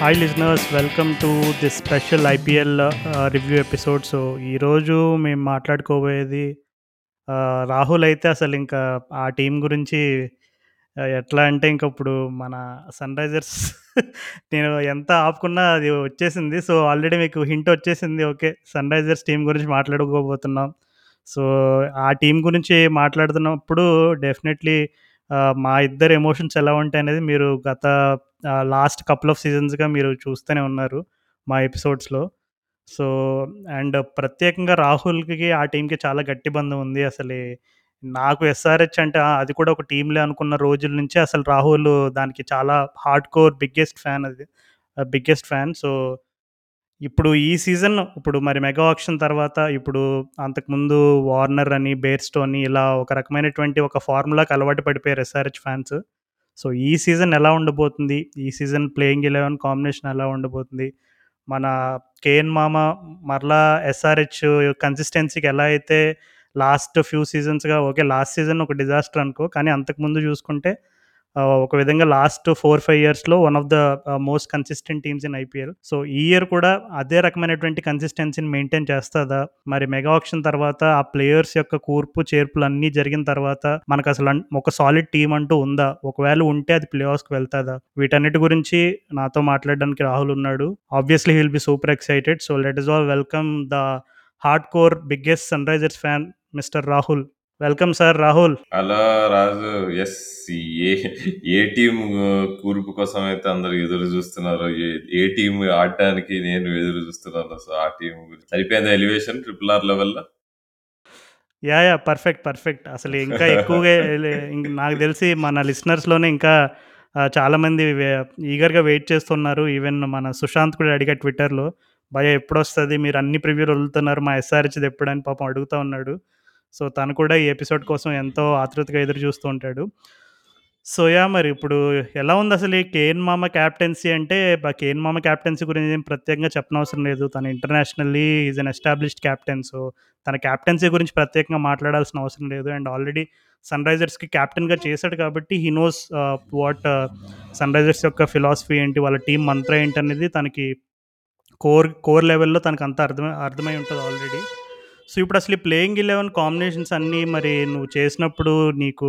Hi listeners welcome to this special IPL review episode so ఈరోజు మేము మాట్లాడుకోబోయేది రాహుల్ అయితే అసలు ఇంకా ఆ టీం గురించి ఎట్లా అంటే ఇంక ఇప్పుడు మన సన్ రైజర్స్ నేను ఎంత ఆపుకున్నా అది వచ్చేసింది. సో ఆల్రెడీ మీకు హింట్ వచ్చేసింది. ఓకే సన్ రైజర్స్ టీం గురించి మాట్లాడుకోబోతున్నాం. సో ఆ టీం గురించి మాట్లాడుతున్నప్పుడు డెఫినెట్లీ మా ఇద్దరు ఎమోషన్స్ ఎలా ఉంటాయి అనేది మీరు గత లాస్ట్ కపుల్ ఆఫ్ సీజన్స్గా మీరు చూస్తూనే ఉన్నారు మా ఎపిసోడ్స్లో సో అండ్ ప్రత్యేకంగా రాహుల్కి ఆ టీంకి చాలా గట్టి బంధం ఉంది. అసలు నాకు ఎస్ఆర్హెచ్ అంటే అది కూడా ఒక టీంలే అనుకున్న రోజుల నుంచి అసలు రాహుల్ దానికి చాలా హార్డ్ కోర్ బిగ్గెస్ట్ ఫ్యాన్ అది బిగ్గెస్ట్ ఫ్యాన్ సో ఇప్పుడు ఈ సీజన్ ఇప్పుడు మరి మెగా ఆక్షన్ తర్వాత ఇప్పుడు అంతకుముందు వార్నర్ అని బేర్స్టో అని ఇలా ఒక రకమైనటువంటి ఒక ఫార్ములాకి అలవాటు పడిపోయారు ఎస్ఆర్హెచ్ ఫ్యాన్స్ సో ఈ సీజన్ ఎలా ఉండబోతుంది? ఈ సీజన్ ప్లేయింగ్ ఎలెవెన్ కాంబినేషన్ ఎలా ఉండబోతుంది? మన కేఎన్ మామ మరలా ఎస్ఆర్హెచ్ కన్సిస్టెన్సీకి ఎలా అయితే లాస్ట్ ఫ్యూ సీజన్స్గా ఓకే లాస్ట్ సీజన్ ఒక డిజాస్టర్ అనుకో కానీ అంతకుముందు చూసుకుంటే ఒక విధంగా లాస్ట్ ఫోర్ ఫైవ్ ఇయర్స్లో one of the most consistent teams in IPL so ఈ ఇయర్ కూడా అదే రకమైనటువంటి కన్సిస్టెన్సీని మెయింటైన్ చేస్తుందా? మరి మెగా ఆప్షన్ తర్వాత ఆ ప్లేయర్స్ యొక్క కూర్పు చేర్పులు అన్నీ జరిగిన తర్వాత మనకు అసలు ఒక సాలిడ్ టీం అంటూ ఉందా? ఒకవేళ ఉంటే అది ప్లే ఆఫ్స్కి వెళ్తుందా? వీటన్నిటి గురించి నాతో మాట్లాడడానికి రాహుల్ ఉన్నాడు. Obviously will be super excited so let us all welcome the hard core biggest Sunrisers fan mister Rahul welcome sir Rahul. అలా రాజు ఎస్ ఏ ఏ టీం కూర్పు కోసం అయితే అందరు ఎదురు చూస్తున్నారు. ఏ టీం ఆడటానికి నేను ఎదురు చూస్తున్నాను సో ఆ టీం సరిపోయింది ఎలివేషన్ ట్రిపుల్ ఆర్ లెవెల్లో యా యా పర్ఫెక్ట్ పర్ఫెక్ట్ అసలు ఇంకా ఎక్కువగా నాకు తెలిసి మన లిసనర్స్లోనే ఇంకా చాలామంది ఈగర్గా వెయిట్ చేస్తున్నారు. ఈవెన్ మన సుశాంత్ కూడా అడిగా ట్విట్టర్లో భయ ఎప్పుడు వస్తుంది మీరు అన్ని ప్రివ్యూలు వదులుతున్నారు. మా ఎస్ఆర్హెచ్ది ఎప్పుడని పాపం అడుగుతూ ఉన్నాడు. సో తను కూడా ఈ ఎపిసోడ్ కోసం ఎంతో ఆతృతగా ఎదురు చూస్తూ ఉంటాడు. సో యా మరి ఇప్పుడు ఎలా ఉంది అసలు ఈ కేఎన్ మామ క్యాప్టెన్సీ అంటే బ- కేఎన్ మామ క్యాప్టెన్సీ గురించి ఏం ప్రత్యేకంగా చెప్పనవసరం లేదు. తను internationally is an established captain so తన క్యాప్టెన్సీ గురించి ప్రత్యేకంగా మాట్లాడాల్సిన అవసరం లేదు. అండ్ ఆల్రెడీ సన్ రైజర్స్కి క్యాప్టెన్గా చేశాడు కాబట్టి he knows what Sunrisers యొక్క ఫిలాసఫీ ఏంటి వాళ్ళ టీం మంత్ర ఏంటి అనేది తనకి కోర్ కోర్ లెవెల్లో తనకు అంతా అర్థమై అర్థమై ఉంటుంది ఆల్రెడీ సో ఇప్పుడు అసలు ఈ ప్లేయింగ్ ఎలెవెన్ కాంబినేషన్స్ అన్నీ మరి నువ్వు చేసినప్పుడు నీకు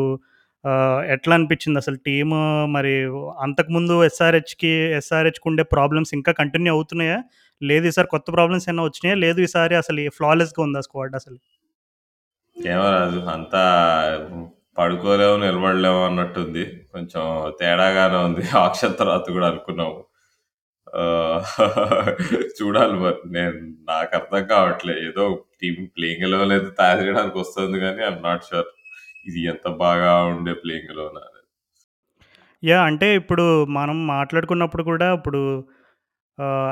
ఎట్లా అనిపించింది అసలు టీము? మరి అంతకుముందు ఎస్ఆర్హెచ్కి ఎస్ఆర్హెచ్కి ఉండే ప్రాబ్లమ్స్ ఇంకా కంటిన్యూ అవుతున్నాయా? లేదు ఈసారి కొత్త ప్రాబ్లమ్స్ ఏమైనా వచ్చినాయా? లేదు ఈసారి అసలు ఫ్లాలెస్గా ఉందా స్క్వాడ్ అసలు? ఏమో అంతా పడుకోలేము నిలబడలేము అన్నట్టుంది. కొంచెం తేడాగానే ఉంది. ఆక్షన్ తర్వాత కూడా అనుకున్నాము. చూడాలి మరి. నేను నాకు అర్థం కావట్లే. ఏదో టీమ్ ప్లేయింగ్ ఎలెవెన్ అయితే తయారు చేయడానికి వస్తుంది కానీ ఐఎమ్ నాట్ షూర్ ఇది ఎంత బాగా ఉండే ప్లేయింగ్ ఎలెవెన్ అనేది యా అంటే ఇప్పుడు మనం మాట్లాడుకున్నప్పుడు కూడా ఇప్పుడు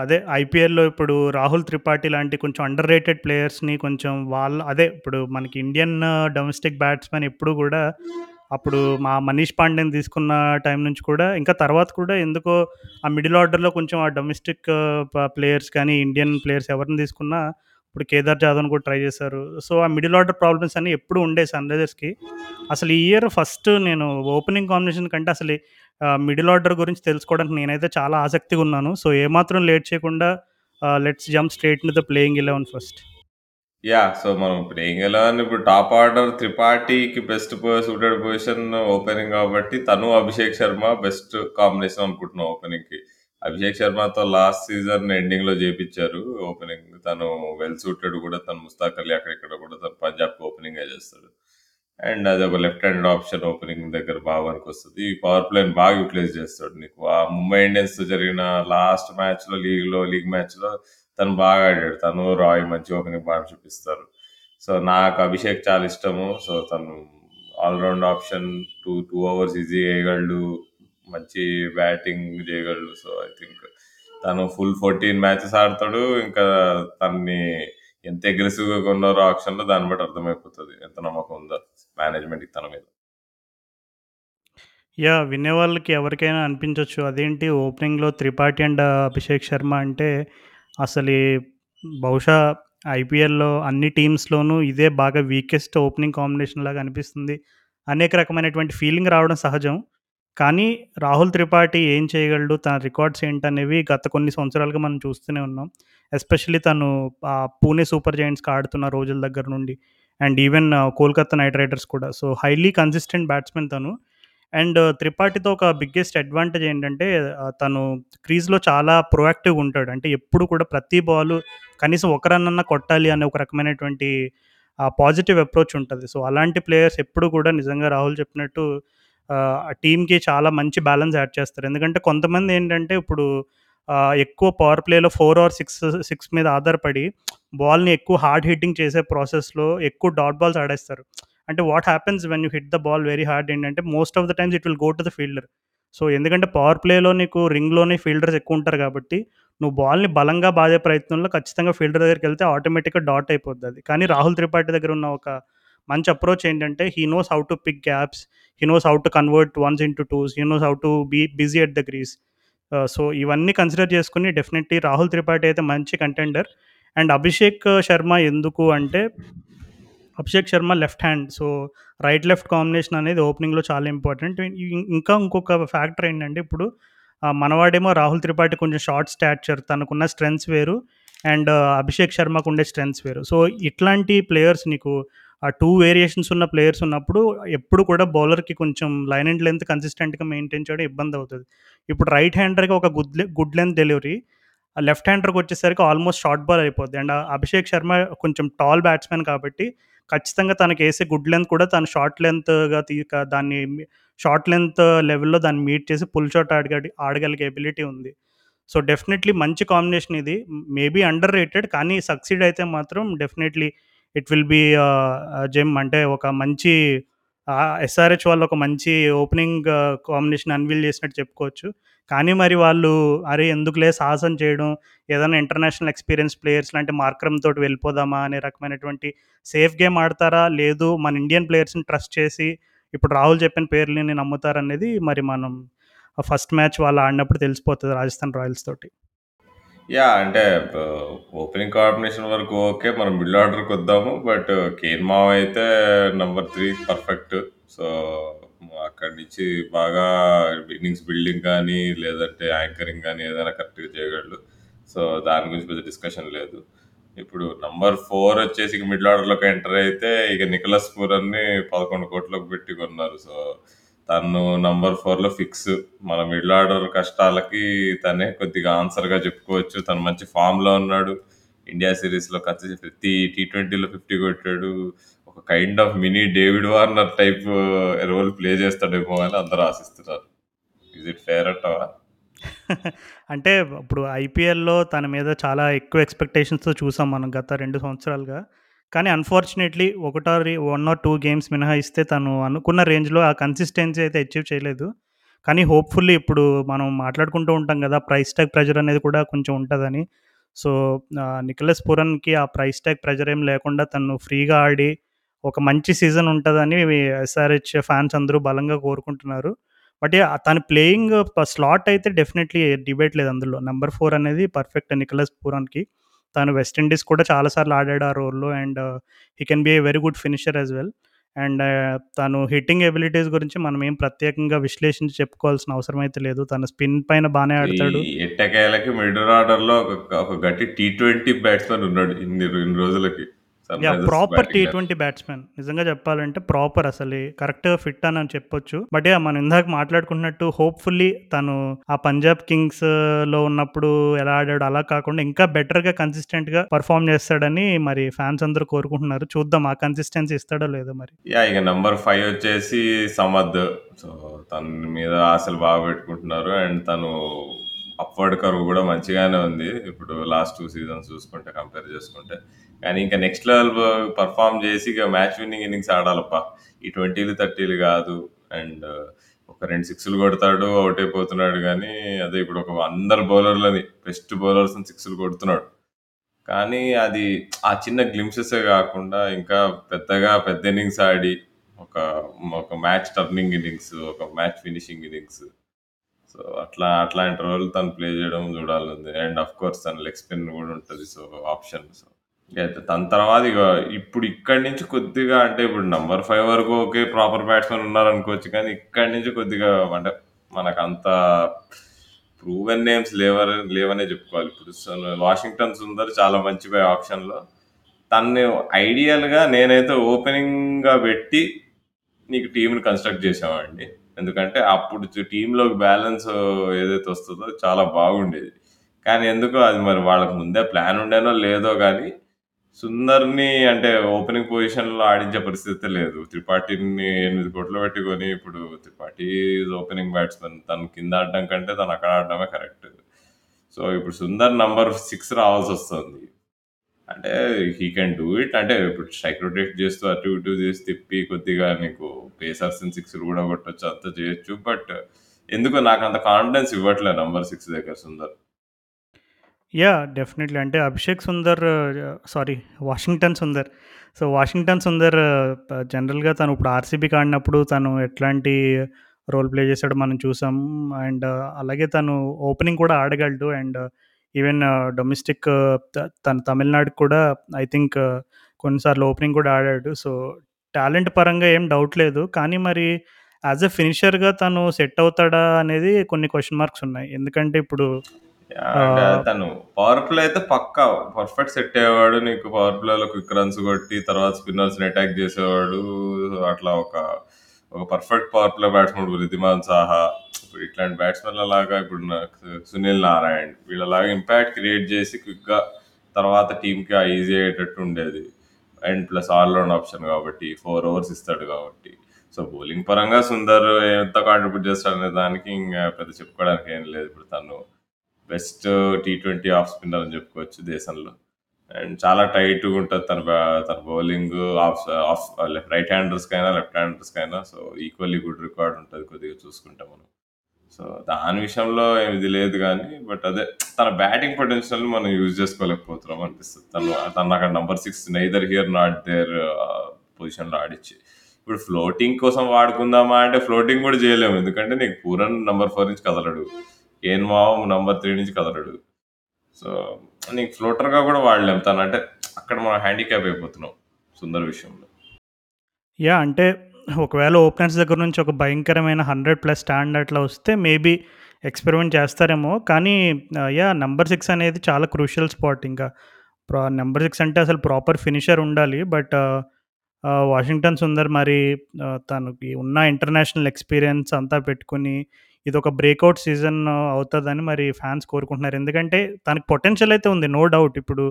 అదే ఐపీఎల్లో ఇప్పుడు రాహుల్ త్రిపాఠి లాంటి కొంచెం అండర్ రేటెడ్ ప్లేయర్స్ని కొంచెం వాళ్ళ అదే ఇప్పుడు మనకి ఇండియన్ డొమెస్టిక్ బ్యాట్స్మెన్ ఎప్పుడు కూడా అప్పుడు మా మనీష్ పాండేని తీసుకున్న టైం నుంచి కూడా ఇంకా తర్వాత కూడా ఎందుకో ఆ మిడిల్ ఆర్డర్లో కొంచెం ఆ డొమెస్టిక్ ప్లేయర్స్ కానీ ఇండియన్ ప్లేయర్స్ ఎవరిని తీసుకున్నా ఇప్పుడు కేదార్ జాదవ్ని కూడా ట్రై చేశారు. సో ఆ మిడిల్ ఆర్డర్ ప్రాబ్లమ్స్ అన్నీ ఎప్పుడు ఉండే సన్ రైజర్స్కి. అసలు ఈ ఇయర్ ఫస్ట్ నేను ఓపెనింగ్ కాంబినేషన్ కంటే అసలు మిడిల్ ఆర్డర్ గురించి తెలుసుకోవడానికి నేనైతే చాలా ఆసక్తిగా ఉన్నాను. సో ఏమాత్రం లేట్ చేయకుండా let's jump straight to the playing eleven first. Yeah so మనం ప్లేయింగ్ ఎలెవెన్ ఇప్పుడు టాప్ ఆర్డర్ త్రిపాఠికి బెస్ట్ సూటెడ్ పొజిషన్ ఓపెనింగ్ కాబట్టి తను అభిషేక్ శర్మ బెస్ట్ కాంబినేషన్ అనుకుంటున్నాం ఓపెనింగ్కి. అభిషేక్ శర్మతో లాస్ట్ సీజన్ ఎండింగ్లో చేపించారు. ఓపెనింగ్ తను వెల్ సూటెడ్ కూడా తను ముస్తాక్ అలీ అక్కడిక్కడ కూడా తను పంజాబ్ ఓపెనింగ్ చేస్తాడు. అండ్ అది ఒక లెఫ్ట్ హ్యాండ్ ఆప్షన్ ఓపెనింగ్ దగ్గర బాగా పనికొస్తుంది ఈ పవర్ ప్లేని బాగా యూటిలైజ్ చేస్తాడు నీకు. ఆ ముంబై ఇండియన్స్తో జరిగిన లాస్ట్ మ్యాచ్లో లీగ్లో లీగ్ మ్యాచ్లో తను బాగా ఆడాడు. తను రాయ్ మంచి ఓపెనింగ్ బాగా చూపిస్తారు. సో నాకు అభిషేక్ చాలా ఇష్టము. సో తను all round option two two overs easy చేయగలడు. మంచి బ్యాటింగ్ చేయగలడు. సో ఐ థింక్ తను ఫుల్ ఫోర్టీన్ మ్యాచెస్ ఆడతాడు. ఇంకా తన్ని ఎంత అగ్రెసివ్గా ఉన్నారో ఆప్షన్లో దాన్ని బట్టి అర్థమైపోతుంది. ఎంత నమ్మకం ఉందో మేనేజ్మెంట్కి తన మీద. యా వినే వాళ్ళకి ఎవరికైనా అనిపించవచ్చు అదేంటి? ఓపెనింగ్లో త్రిపాఠి అండ్ అభిషేక్ శర్మ అంటే అసలు బహుశా ఐపీఎల్లో అన్ని టీమ్స్లోనూ ఇదే బాగా వీకెస్ట్ ఓపెనింగ్ కాంబినేషన్ లాగా అనిపిస్తుంది అనేక రకమైనటువంటి ఫీలింగ్ రావడం సహజం కానీ రాహుల్ త్రిపాఠి ఏం చేయగలడు? తన రికార్డ్స్ ఏంటనేవి గత కొన్ని సంవత్సరాలుగా మనం చూస్తూనే ఉన్నాం. ఎస్పెషల్లీ తను పూణే సూపర్ జాయింట్స్కి ఆడుతున్న రోజుల దగ్గర నుండి and even Kolkata Knight Riders కూడా. సో, హైలీ కన్సిస్టెంట్ బ్యాట్స్‌మెన్ తను. అండ్ త్రిపాఠితో ఒక బిగ్గెస్ట్ అడ్వాంటేజ్ ఏంటంటే తను క్రీజ్‌లో చాలా ప్రొయాక్టివ్‌గా ఉంటాడు. అంటే ఎప్పుడు కూడా ప్రతి బాలు కనీసం ఒక రన్ కొట్టాలి అనే ఒక రకమైనటువంటి పాజిటివ్ అప్రోచ్ ఉంటుంది సో, అలాంటి ప్లేయర్స్ ఎప్పుడు కూడా నిజంగా రాహుల్ చెప్పినట్టు టీంకి టీమ్‌కి చాలా మంచి బ్యాలెన్స్ యాడ్ చేస్తారు. ఎందుకంటే కొంతమంది ఏంటంటే ఇప్పుడు ఎక్కువ పవర్ ప్లేలో ఫోర్ ఆర్ 6 6 మీద ఆధారపడి బాల్‌ని ఎక్కువ హార్డ్ హిట్టింగ్ చేసే ప్రాసెస్‌లో ఎక్కువ డాట్ బాల్స్ ఆడేస్తారు. అంటే what happens when you hit the ball very hard ఏంటంటే most of the times it will go to the fielder. So, ఎందుకంటే పవర్ ప్లేలో నీకు రింగ్‌లోనే ఫీల్డర్స్ ఎక్కువ ఉంటారు కాబట్టి నువ్వు బాల్‌ని బలంగా బాధే ప్రయత్నంలో ఖచ్చితంగా ఫీల్డర్ దగ్గరికి వెళ్తే ఆటోమేటిక్‌గా డాట్ అయిపోద్దది. కానీ రాహుల్ త్రిపాఠి దగ్గర ఉన్న ఒక మంచి అప్రోచ్ ఏంటంటే he knows how to pick gaps. He knows how to convert ones into twos. He knows how to be busy at the crease so, ఇవన్నీ కన్సిడర్ చేసుకొని డెఫినెట్‌లీ రాహుల్ త్రిపాఠి అయితే మంచి కంటెండర్. అండ్ అభిషేక్ శర్మ ఎందుకు అంటే Abhishek Sharma left hand. So, right left combination అనేది ఓపెనింగ్‌లో చాలా important. ఇంకా ఇంకొక ఫ్యాక్టర్ ఏంటంటే ఇప్పుడు మనవాడేమో రాహుల్ త్రిపాఠి కొంచెం షార్ట్ స్టాచర్ తనకున్న స్ట్రెంగ్స్ వేరు. అండ్ అభిషేక్ శర్మకు ఉండే స్ట్రెంగ్స్ వేరు. సో, ఇట్లాంటి ప్లేయర్స్ నీకు ఆ టూ వేరియేషన్స్ ఉన్న ప్లేయర్స్ ఉన్నప్పుడు ఎప్పుడు కూడా బౌలర్‌కి కొంచెం లైన్ అండ్ లెంత్ కన్సిస్టెంట్‌గా మెయింటైన్ చేయడం ఇబ్బంది అవుతుంది ఇప్పుడు రైట్ హ్యాండర్‌కి ఒక గుడ్ లె గుడ్ లెంత్ డెలివరీ. ఆ లెఫ్ట్ హ్యాండర్‌కొచ్చేసరికి ఆల్మోస్ట్ షార్ట్ బాల్ అయిపోద్ది. అండ్ అభిషేక్ శర్మ కొంచెం టాల్ బ్యాట్స్‌మెన్ కాబట్టి ఖచ్చితంగా తనకేసే గుడ్ లెంత్ కూడా తను షార్ట్ లెంత్‌గా తీ దాన్ని షార్ట్ లెంత్ లెవెల్‌లో దాన్ని మీట్ చేసి పుల్ షాట్ ఆడగ ఆడగలిగే ఎబిలిటీ ఉంది. సో, డెఫినెట్‌లీ మంచి కాంబినేషన్ ఇది. మేబీ అండర్ రేటెడ్ కానీ సక్సీడ్ అయితే మాత్రం definitely it will be gym gem అంటే ఒక మంచి ఎస్ఆర్‌హెచ్ వాళ్ళు ఒక మంచి ఓపెనింగ్ కాంబినేషన్ అన్వీల్ చేసినట్టు చెప్పుకోవచ్చు. కానీ మరి వాళ్ళు అరే! ఎందుకులే సాహసం చేయడం, ఏదైనా ఇంటర్నేషనల్ ఎక్స్‌పీరియన్స్ ప్లేయర్స్ లాంటి మార్క్రమ్ తోటి వెళ్ళిపోదామా అనే రకమైనటువంటి సేఫ్ గేమ్ ఆడతారా? లేదు మన ఇండియన్ ప్లేయర్స్‌ని ట్రస్ట్ చేసి ఇప్పుడు రాహుల్ చెప్పిన పేర్లని నమ్ముతారనేది మరి మనం ఫస్ట్ మ్యాచ్ వాళ్ళు ఆడినప్పుడు తెలిసిపోతుంది రాజస్థాన్ రాయల్స్ తోటి. యా అంటే ఓపెనింగ్ కాంబినేషన్ వరకు ఓకే. మనం మిడిల్ ఆర్డర్‌కొద్దాము. బట్ కేన్ మావ్ అయితే నెంబర్ త్రీ పర్ఫెక్ట్. సో, అక్కడి నుంచి బాగా ఇన్నింగ్స్ బిల్డింగ్ కానీ లేదంటే యాంకరింగ్ కానీ ఏదైనా కరెక్ట్‌గా చేయగలడు. సో, దాని గురించి పెద్ద డిస్కషన్ లేదు. ఇప్పుడు నంబర్ ఫోర్ వచ్చేసి ఇక మిడిల్ ఆర్డర్‌లోకి ఎంటర్ అయితే ఇక నికోలస్ పూరన్‌ని 11,00,00,000 పెట్టి కొన్నారు. సో, తను నంబర్ ఫోర్లో ఫిక్స్. మన మిడిల్ ఆర్డర్ కష్టాలకి తనే కొద్దిగా ఆన్సర్‌గా చెప్పుకోవచ్చు. తను మంచి ఫామ్‌లో ఉన్నాడు. ఇండియా సిరీస్లో ఖచ్చితంగా ప్రతి టీ20లో 50 కొట్టాడు. ఒక kind of mini David Warner type role play చేస్తాడేమో అని అందరూ ఆశిస్తున్నారు. ఇస్ ఇట్ ఫెయిర్ అంటావా? అంటే ఇప్పుడు ఐపీఎల్‌లో తన మీద చాలా ఎక్కువ ఎక్స్‌పెక్టేషన్స్‌తో చూసాం మనం గత రెండు సంవత్సరాలుగా. కానీ అన్‌ఫార్చునేట్‌లీ ఒకటో వన్ ఆర్ టూ గేమ్స్ మినహాయిస్తే తను అనుకున్న రేంజ్‌లో ఆ కన్సిస్టెన్సీ అయితే అచీవ్ చేయలేదు. కానీ హోప్‌ఫుల్లీ ఇప్పుడు మనం మాట్లాడుకుంటూ ఉంటాం కదా ప్రైస్ ట్యాగ్ ప్రెజర్ అనేది కూడా కొంచెం ఉంటుందని సో, నిఖలస్ పురన్కి ఆ ప్రైస్ ట్యాగ్ ప్రెజర్ ఏం లేకుండా తను ఫ్రీగా ఆడి ఒక మంచి సీజన్ ఉంటదని ఎస్ఆర్‌హెచ్ ఫ్యాన్స్ అందరూ బలంగా కోరుకుంటున్నారు. బట్! తన ప్లేయింగ్ స్లాట్ అయితే డెఫినెట్‌లీ డిబేట్ లేదు అందులో. నంబర్ 4 అనేది పర్ఫెక్ట్ నికోలస్ పూరన్‌కి. తను వెస్ట్ ఇండీస్ కూడా చాలా సార్లు ఆడాడు ఆ రోల్‌లో and he can be a very good finisher as well. And తను హిట్టింగ్ ఎబిలిటీస్ గురించి మనం ఏం ప్రత్యేకంగా విశ్లేషించి చెప్పుకోవాల్సిన అవసరం అయితే లేదు. తను స్పిన్ పైన ఈ ఆడతాడు. ఎట్టకేలకి మిడిల్ ఆర్డర్‌లో ఒక ఒక గట్టి టీ20 బ్యాట్స్‌మన్ ఉన్నాడు ఇన్ని రోజులకి. ప్రాపర్ బ్యాటింగ్ టీ20 బ్యాట్స్‌మెన్. నిజంగా చెప్పాలంటే ప్రాపర్ అసలు కరెక్ట్‌గా ఫిట్ అని చెప్పొచ్చు. బట్! మనం ఇందాక మాట్లాడుకున్నట్టు హోప్‌ఫుల్లీ తను ఆ పంజాబ్ కింగ్స్‌లో ఉన్నప్పుడు ఎలా ఆడాడో అలా కాకుండా ఇంకా బెటర్‌గా కన్సిస్టెంట్‌గా పెర్ఫార్మ్ చేస్తాడని మరి ఫ్యాన్స్ అందరూ కోరుకుంటున్నారు. చూద్దాం ఆ కన్సిస్టెన్సీ ఇస్తాడో లేదో మరి. యాహ్! ఇక నంబర్ 5 వచ్చేసి సమద్. సో, తన మీద ఆశలు బాగా పెట్టుకుంటున్నారు. అండ్ తను అప్‌వర్డ్ కర్వ్ కూడా మంచిగానే ఉంది. ఇప్పుడు లాస్ట్ టూ సీజన్స్ చూసుకుంటే కంపేర్ చేసుకుంటే. కానీ ఇంకా నెక్స్ట్ లెవెల్ పర్ఫామ్ చేసి ఇక మ్యాచ్ విన్నింగ్ ఇన్నింగ్స్ ఆడాలప్ప ఈ 20లు, 30లు కాదు. అండ్ uh, ఒక రెండు సిక్స్‌లు కొడతాడు. అవుట్ అయిపోతున్నాడు కానీ అదే ఇప్పుడు ఒక అందరు బౌలర్‌లని బెస్ట్ బౌలర్స్ సిక్స్‌లు కొడుతున్నాడు. కానీ అది ఆ చిన్న గ్లిమ్సెసే కాకుండా ఇంకా పెద్దగా పెద్ద ఇన్నింగ్స్ ఆడి ఒక ఒక మ్యాచ్ టర్నింగ్ ఇన్నింగ్స్, ఒక మ్యాచ్ ఫినిషింగ్ ఇన్నింగ్స్. సో, అట్లా అట్లాంటి రోల్ తను ప్లే చేయడం చూడాలి అండ్ ఆఫ్‌కోర్స్ తన లెగ్ స్పిన్ కూడా ఉంటుంది సో, ఆప్షన్. సో, అయితే తన తర్వాత ఇక ఇప్పుడు ఇక్కడి నుంచి కొద్దిగా అంటే ఇప్పుడు నంబర్ ఫైవ్ వరకు ఓకే. ప్రాపర్ బ్యాట్స్‌మెన్ ఉన్నారు అనుకోవచ్చు కానీ ఇక్కడి నుంచి కొద్దిగా అంటే మనకు అంత ప్రూవెన్ నేమ్స్ లేవర్ లేవనే చెప్పుకోవాలి. ఇప్పుడు సన్ 'వాషింగ్టన్ సుందర్' చాలా మంచి ఆప్షన్‌లో. తన్ని ఐడియల్‌గా నేనైతే ఓపెనింగ్‌గా పెట్టి నీకు టీంని కన్‌స్ట్రక్ట్ చేసామండి ఎందుకంటే అప్పుడు టీంలో బ్యాలెన్స్ ఏదైతే వస్తుందో చాలా బాగుండేది. కానీ ఎందుకో అది మరి వాళ్ళకి ముందే ప్లాన్ ఉండేనో లేదో కానీ సుందర్‌ని అంటే ఓపెనింగ్ పొజిషన్‌లో ఆడించే పరిస్థితి లేదు. త్రిపాఠిని ఎనిమిది కోట్లు పెట్టుకొని ఇప్పుడు త్రిపాఠి ఓపెనింగ్ బ్యాట్స్మెన్ తను కింద ఆడడం కంటే తను అక్కడ ఆడడమే కరెక్ట్. సో, ఇప్పుడు సుందర్ నంబర్ 6 రావాల్సొస్తుంది. అంటే హీ కెన్ డూ ఇట్. అంటే ఇప్పుడు స్ట్రైక్ రొటేట్ చేస్తూ అటు ఇటు చేసి తిప్పి కొద్దిగా నీకు పేసర్స్ సిక్స్ కూడా కొట్టచ్చు అంతా చేయొచ్చు. బట్ ఎందుకో అంత కాన్ఫిడెన్స్ ఇవ్వట్లే నంబర్ సిక్స్ దగ్గర సుందర్. Yeah definitely. అంటే Abhishek Sundar sorry Washington Sundar. So, Washington Sundar జనరల్‌గా తను ఇప్పుడు ఆర్‌సీబీకి ఆడినప్పుడు తను ఎట్లాంటి రోల్ ప్లే చేశాడో మనం చూసాం. అండ్ అలాగే తను ఓపెనింగ్ కూడా ఆడగలడు. అండ్ ఈవెన్ డొమెస్టిక్ తను తమిళనాడుకి కూడా ఐ థింక్ కొన్నిసార్లు ఓపెనింగ్ కూడా ఆడాడు. సో, టాలెంట్ పరంగా ఏం డౌట్ లేదు. కానీ మరి యాస్ ఎ ఫినిషర్‌గా తను సెట్ అవుతాడా అనేది కొన్ని క్వెషన్ మార్క్స్ ఉన్నాయి. ఎందుకంటే ఇప్పుడు తను పవర్ ప్లే అయితే పక్కా పర్ఫెక్ట్ సెట్ అయ్యేవాడు. నీకు పవర్ ప్లేలో క్విక్ రన్స్ కొట్టి తర్వాత స్పిన్నర్స్‌ని అటాక్ చేసేవాడు. అట్లా ఒక, ఒక perfect power play batsmen Wriddhiman Saha ఇప్పుడు ఇట్లాంటి బ్యాట్స్‌మెన్‌లలాగా ఇప్పుడు సునీల్ నారాయణ్ వీళ్ళలాగా ఇంపాక్ట్ క్రియేట్ చేసి క్విక్‌గా తర్వాత టీమ్‌కి ఆ ఈజీ అయ్యేటట్టు ఉండేది. And plus all round option కాబట్టి ఫోర్ ఓవర్స్ ఇస్తాడు కాబట్టి. సో, బౌలింగ్ పరంగా సుందర్ ఎంత కాంట్రిబ్యూట్ చేస్తాడనే దానికి ఇంకా పెద్ద చెప్పుకోవడానికి ఏం లేదు. ఇప్పుడు తను బెస్ట్ టీ20 ఆఫ్ స్పిన్నర్ అని చెప్పుకోవచ్చు దేశంలో. అండ్ చాలా టైట్‌గా ఉంటుంది తన బ్యా తన బౌలింగ్ ఆఫ్ ఆఫ్ రైట్ హ్యాండర్స్కి అయినా లెఫ్ట్ హ్యాండర్స్కి అయినా సో, ఈక్వల్లీ గుడ్ రికార్డ్ ఉంటుంది కొద్దిగా చూసుకుంటే మనం. సో, దాని విషయంలో ఇది లేదు కానీ బట్ అదే తన బ్యాటింగ్ పొటెన్షియల్‌ని మనం యూజ్ చేసుకోలేకపోతున్నాం అనిపిస్తుంది తను తను అక్కడ number six neither here not there పొజిషన్‌లో ఆడిచ్చి. ఇప్పుడు ఫ్లోటింగ్ కోసం వాడుకుందామా అంటే ఫ్లోటింగ్ కూడా చేయలేము. ఎందుకంటే నీకు పూరన్ నంబర్ ఫోర్ నుంచి కదలడు. ఏన్ మామ్ నంబర్ త్రీ నుంచి కదలడు. సో, నీకు ఫ్లోటర్‌గా కూడా వాడలేం. అంటే అక్కడ మనం హ్యాండిక్యాప్ అయిపోతున్నాం సుందర్ విషయంలో. యా అంటే ఒకవేళ ఓపెనర్స్ దగ్గర నుంచి ఒక భయంకరమైన 100+ స్టాండ్ అట్లా వస్తే మేబీ ఎక్స్‌పెరిమెంట్ చేస్తారేమో. కానీ యా నెంబర్ సిక్స్ అనేది చాలా క్రూషియల్ స్పాట్ ఇంకా. ప్రా నెంబర్ సిక్స్ అంటే అసలు ప్రాపర్ ఫినిషర్ ఉండాలి. బట్ వాషింగ్టన్ సుందర్ మరి తనకి ఉన్న ఇంటర్నేషనల్ ఎక్స్‌పీరియన్స్ అంతా పెట్టుకొని ఇదొక బ్రేకౌట్ సీజన్ అవుతదని మరి ఫ్యాన్స్ కోరుకుంటున్నారు. ఎందుకంటే తనకి పొటెన్షియల్ అయితే ఉంది. No doubt. ఇప్పుడు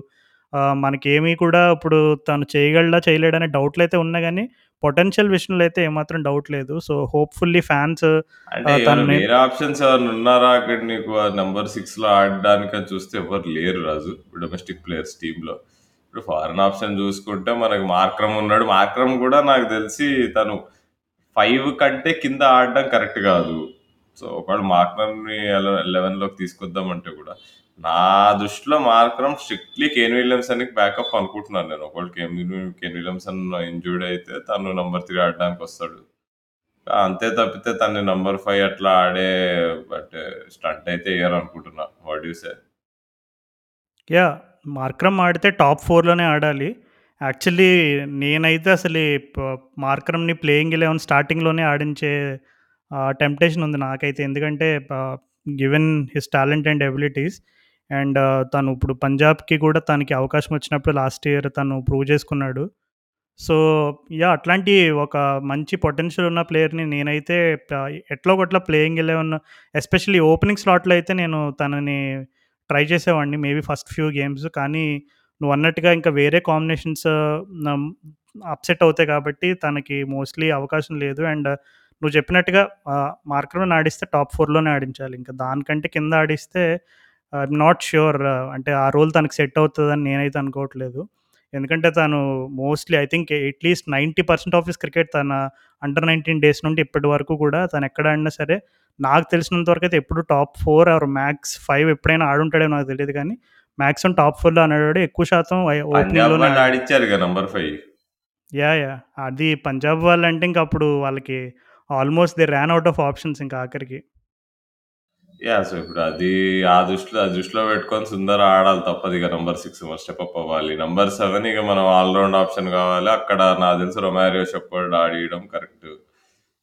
మనకేమి కూడా ఇప్పుడు తను చేయగలడా? చేయలేడా? అనే డౌట్‌లయితే ఉన్నా గానీ పొటెన్షియల్ విషయంలో అయితే ఏమాత్రం డౌట్ లేదు. సో, హోప్‌ఫుల్లీ ఫ్యాన్స్ ఆప్షన్స్ ఉన్నారా అక్కడ నీకు నంబర్ 6లో ఆడడానికని చూస్తే ఎవ్వరు లేరు రాజు. డొమెస్టిక్ ప్లేయర్స్ టీమ్‌లో. ఇప్పుడు ఫారెన్ ఆప్షన్ చూసుకుంటే మనకు మార్క్రమ్ ఉన్నాడు. మార్క్రమ్ కూడా నాకు తెలిసి తను 5 కంటే కింద ఆడడం కరెక్ట్ కాదు. సో, ఒకవేళ మార్క్రమ్‌ని లెవెన్లోకి 11లోకి తీసుకొద్దామంటే కూడా నా దృష్టిలో మార్క్రమ్ స్ట్రిక్ట్‌లీ కేన్ విలియమ్సన్‌కి బ్యాకప్ అనుకుంటున్నాను నేను. ఒకవేళ కేన్ కేన్ విలియమ్సన్ ఇంజూర్డ్ అయితే తను నంబర్ 3 ఆడడానికొస్తాడు. అంతే తప్పితే తను నంబర్ ఫైవ్ అట్లా ఆడే బట్ స్టంట్ అయితే ఎయ్యరనుకుంటున్నా. What you say? Yeah Markram ఆడితే టాప్ ఫోర్లోనే ఆడాలి. యాక్చువల్లీ నేనైతే అసలు మార్క్రమ్‌ని ప్లేయింగ్ 11 స్టార్టింగ్‌లోనే ఆడించే టెంప్టేషన్ ఉంది నాకైతే. ఎందుకంటే given his talent and abilities and తను ఇప్పుడు పంజాబ్‌కి కూడా తనకి అవకాశం వచ్చినప్పుడు లాస్ట్ ఇయర్ తను ప్రూవ్ చేసుకున్నాడు. సో, యా అట్లాంటి ఒక మంచి పొటెన్షియల్ ఉన్న ప్లేయర్‌ని నేనైతే ఎట్లో గట్ల ప్లేయింగ్ 11 ఎస్పెషల్లీ ఓపెనింగ్ స్లాట్‌లో అయితే నేను తనని ట్రై చేసేవాడిని. Maybe first few games. కానీ నువ్వు అన్నట్టుగా ఇంకా వేరే కాంబినేషన్స్ అప్‌సెట్ అవుతాయి కాబట్టి తనకి మోస్ట్‌లీ అవకాశం లేదు. అండ్ నువ్వు చెప్పినట్టుగా ఆహ్, మార్క్రమ్‌ని ఆడిస్తే టాప్ 4లోనే ఆడించాలి. ఇంకా దానికంటే కింద ఆడిస్తే ఐయామ్ నాట్ ష్యూర్ అంటే ఆ రోల్ తనకి సెట్ అవుతదని నేనైతే అనుకోవట్లేదు. ఎందుకంటే తను mostly I think at least 90% of his cricket తన అండర్ 19 డేస్ నుండి ఇప్పటి వరకు కూడా తను ఎక్కడ ఆడినా సరే నాకు తెలిసినంత వరకైతే ఎప్పుడు టాప్ 4 ఆర్ మాక్స్ 5 ఎప్పుడైనా ఆడుంటాడేమో నాకు తెలీదు కానీ మాక్సిమం టాప్ 4లో ఆడాడు. ఎక్కువ శాతం ఓపెనింగ్‌లోనే నంబర్ 5. యాహ్! యాహ్! అది పంజాబ్ వాళ్ళంటే ఇంక అప్పుడు వాళ్ళకి almost they ran out of options ఇంకా ఆఖరికి. యా సో, ఇప్పుడు అది ఆ దృష్టిలో ఆ దృష్టిలో పెట్టుకొని సుందర ఆడాలి తప్పదిగ నంబర్ సిక్స్ మరి స్టెప్ అప్ అవ్వాలి. నంబర్ సెవెన్ ఇక మనం ఆల్ రౌండ్ ఆప్షన్ కావాలి. అక్కడ నాకు తెలిసి రొమారియో షెపర్డ్ ఆడియడం కరెక్ట్.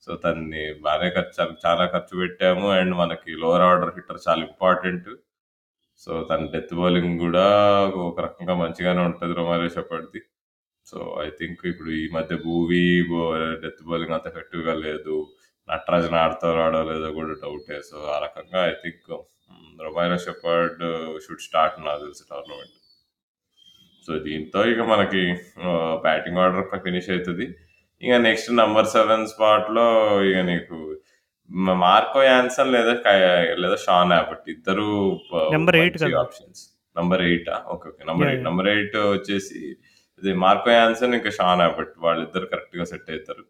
సో, తన్ని బాగానే ఖర్చు చాలా ఖర్చు పెట్టాము. అండ్ మనకి లోవర్ ఆర్డర్ హిట్టర్ చాలా ఇంపార్టెంట్. సో, తన డెత్ బౌలింగ్ కూడా ఒక రకంగా మంచిగానే ఉంటుంది రొమారియో షెపర్డ్‌ది. సో, ఐ థింక్ ఇప్పుడు ఈ మధ్య భూవీ బో డెత్ బౌలింగ్ అంత ఎఫెక్టివ్‌గా లేదు. నటరాజన్ ఆడతారో ఆడో లేదో కూడా డౌటే. సో, ఆ రకంగా I think hmm, Romario Shepherd should start నాకు తెలిసి టోర్నమెంట్. సో, దీంతో ఇక మనకి ఆహ్, బ్యాటింగ్ ఆర్డర్ ఫినిష్ అయితది. ఇక నెక్స్ట్ నంబర్ 7 స్పాట్‌లో ఇక నీకు మ మార్కో యాన్సన్ లేదా కై లేదా షాన్ యాబట్ ఇద్దరు ప నంబర్ 8 మంచి కదా! Options. Number 8ఆ? Okay. Okay. Number yeah! 8 yeah! Number 8 వచ్చేసి ఇది మార్కో యాన్సన్ ఇంకా షాన్ యాబట్ వాళ్ళిద్దరు కరెక్ట్‌గా సెట్ అవుతారు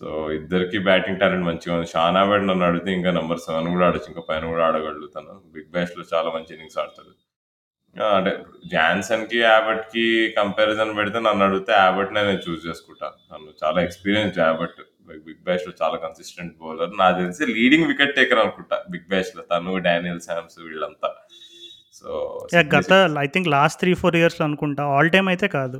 సో, ఇద్దరికీ బ్యాటింగ్ టాలెంట్ మంచిగా ఉంది. షాన్ యాబట్ నన్ను అడిగితే ఇంకా నెంబర్ సెవెన్ కూడా ఆడొచ్చు. ఇంకా పైన కూడా ఆడగలడు తను. బిగ్ బ్యాష్‌లో చాలా మంచి ఇన్నింగ్స్ ఆడతాడు. ఆ! అంటే జాన్సన్‌కి, కి కంపారిజన్ పెడితే నన్ను అడిగితే యాబర్ట్ నేను చూస్ చేసుకుంటా. నన్ను చాలా ఎక్స్పీరియన్స్ యాబర్ట్ బిగ్ బిగ్ బ్యాష్‌లో చాలా కన్సిస్టెంట్ బౌలర్. నాకు తెలిసి లీడింగ్ వికెట్ టేకర్ అనుకుంటా బిగ్ బ్యాష్‌లో. తను, డానియల్ సామ్స్ వీళ్ళంతా. సో, గత ఐ థింక్ లాస్ట్ 3, 4 ఇయర్స్‌లో అనుకుంటా. ఆల్ టైమ్ అయితే కాదు.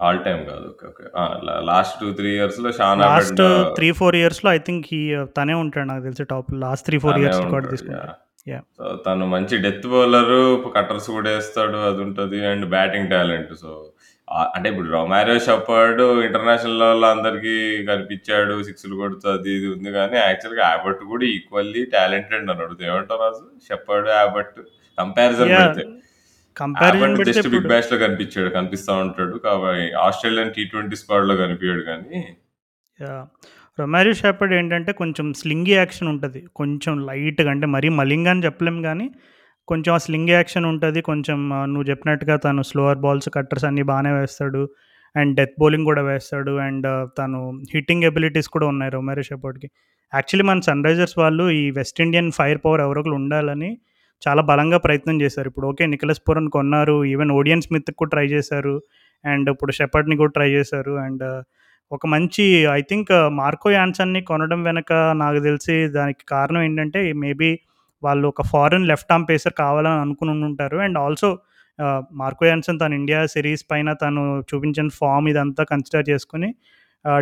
ఆల్ టైమ్ కాదు. ఓకే. ఓకే. లా లాస్ట్ 2, 3 ఇయర్స్‌లో షాన్ లాస్ట్ యాబట్ 3, 4 ఇయర్స్‌లో ఐ థింక్ హీ తనే ఉంటాడు నాకు తెలిసి టాప్. లాస్ట్ 3, 4 తనే ఇయర్స్ రికార్డ్ తను మంచి డెత్ బౌలరు. కట్టర్స్ కూడా ఏస్తాడు. అది ఉంటది. And batting talent. సో, అంటే ఇప్పుడు రొమారియో షెపర్డ్ ఇంటర్నేషనల్ లెవెల్‌లో అందరికి కనిపించాడు. సిక్స్‌లు కొడుతూ అది ఇది ఉంది గానీ యాక్చువల్‌గా యాబట్ కూడా ఈక్వల్లీ టాలెంటెడ్ నన్ను అడిగితే. ఏమంటావు రాజు? Shepherd, Abbott comparison! పెడితే. జస్ట్ బిగ్ ఇప్పుడు బ్యాష్‌లో కనిపించాడు. కనిపిస్తా ఉంటాడు. కాబట్టి ఆస్ట్రేలియన్ టీ20 స్క్వాడ్‌లో కనిపియడు గానీ యాహ్! రొమారియో షెపర్డ్ ఏంటంటే కొంచెం స్లింగీ యాక్షన్ ఉంటది. కొంచెం లైట్‌గా అంటే మరీ మలింగా అని చెప్పలేం గానీ, కొంచెం ఆ స్లింగీ యాక్షన్ ఉంటది. కొంచెం నువ్వు చెప్పినట్టుగా తను స్లోవర్ బాల్స్, కట్టర్స్ అన్నీ బానే వేస్తాడు. అండ్ డెత్ బౌలింగ్ కూడా వేస్తాడు. అండ్ తను హిట్టింగ్ ఎబిలిటీస్ కూడా ఉన్నాయి రొమారియో షెపర్డ్‌కి. యాక్చువల్లీ మన సన్‌రైజర్స్ వాళ్ళు ఈ వెస్ట్ ఇండియన్ ఫైర్ పవర్ ఎవరో ఒకళ్ళు ఉండాలని చాలా బలంగా ప్రయత్నం చేశారు. ఇప్పుడు ఓకే. నికోలస్ పురన్ కొన్నారు. ఈవెన్ ఓడియన్ స్మిత్ కూడా ట్రై చేశారు. అండ్ ఇప్పుడు షెపర్డ్‌ని కూడా ట్రై చేశారు. అండ్ ఒక మంచి ఐ థింక్ మార్కో యాన్సన్‌ని కొనడం వెనక నాకు తెలిసి దానికి కారణం ఏంటంటే మేబీ వాళ్ళు ఒక ఫారెన్ లెఫ్ట్ ఆర్మ్ పేసర్ కావాలని అనుకుని ఉంటారు అండ్ ఆల్సో మార్కో యాన్సన్ తను ఇండియా సిరీస్ పైన తను చూపించిన ఫామ్ ఇదంతా కన్సిడర్ చేసుకొని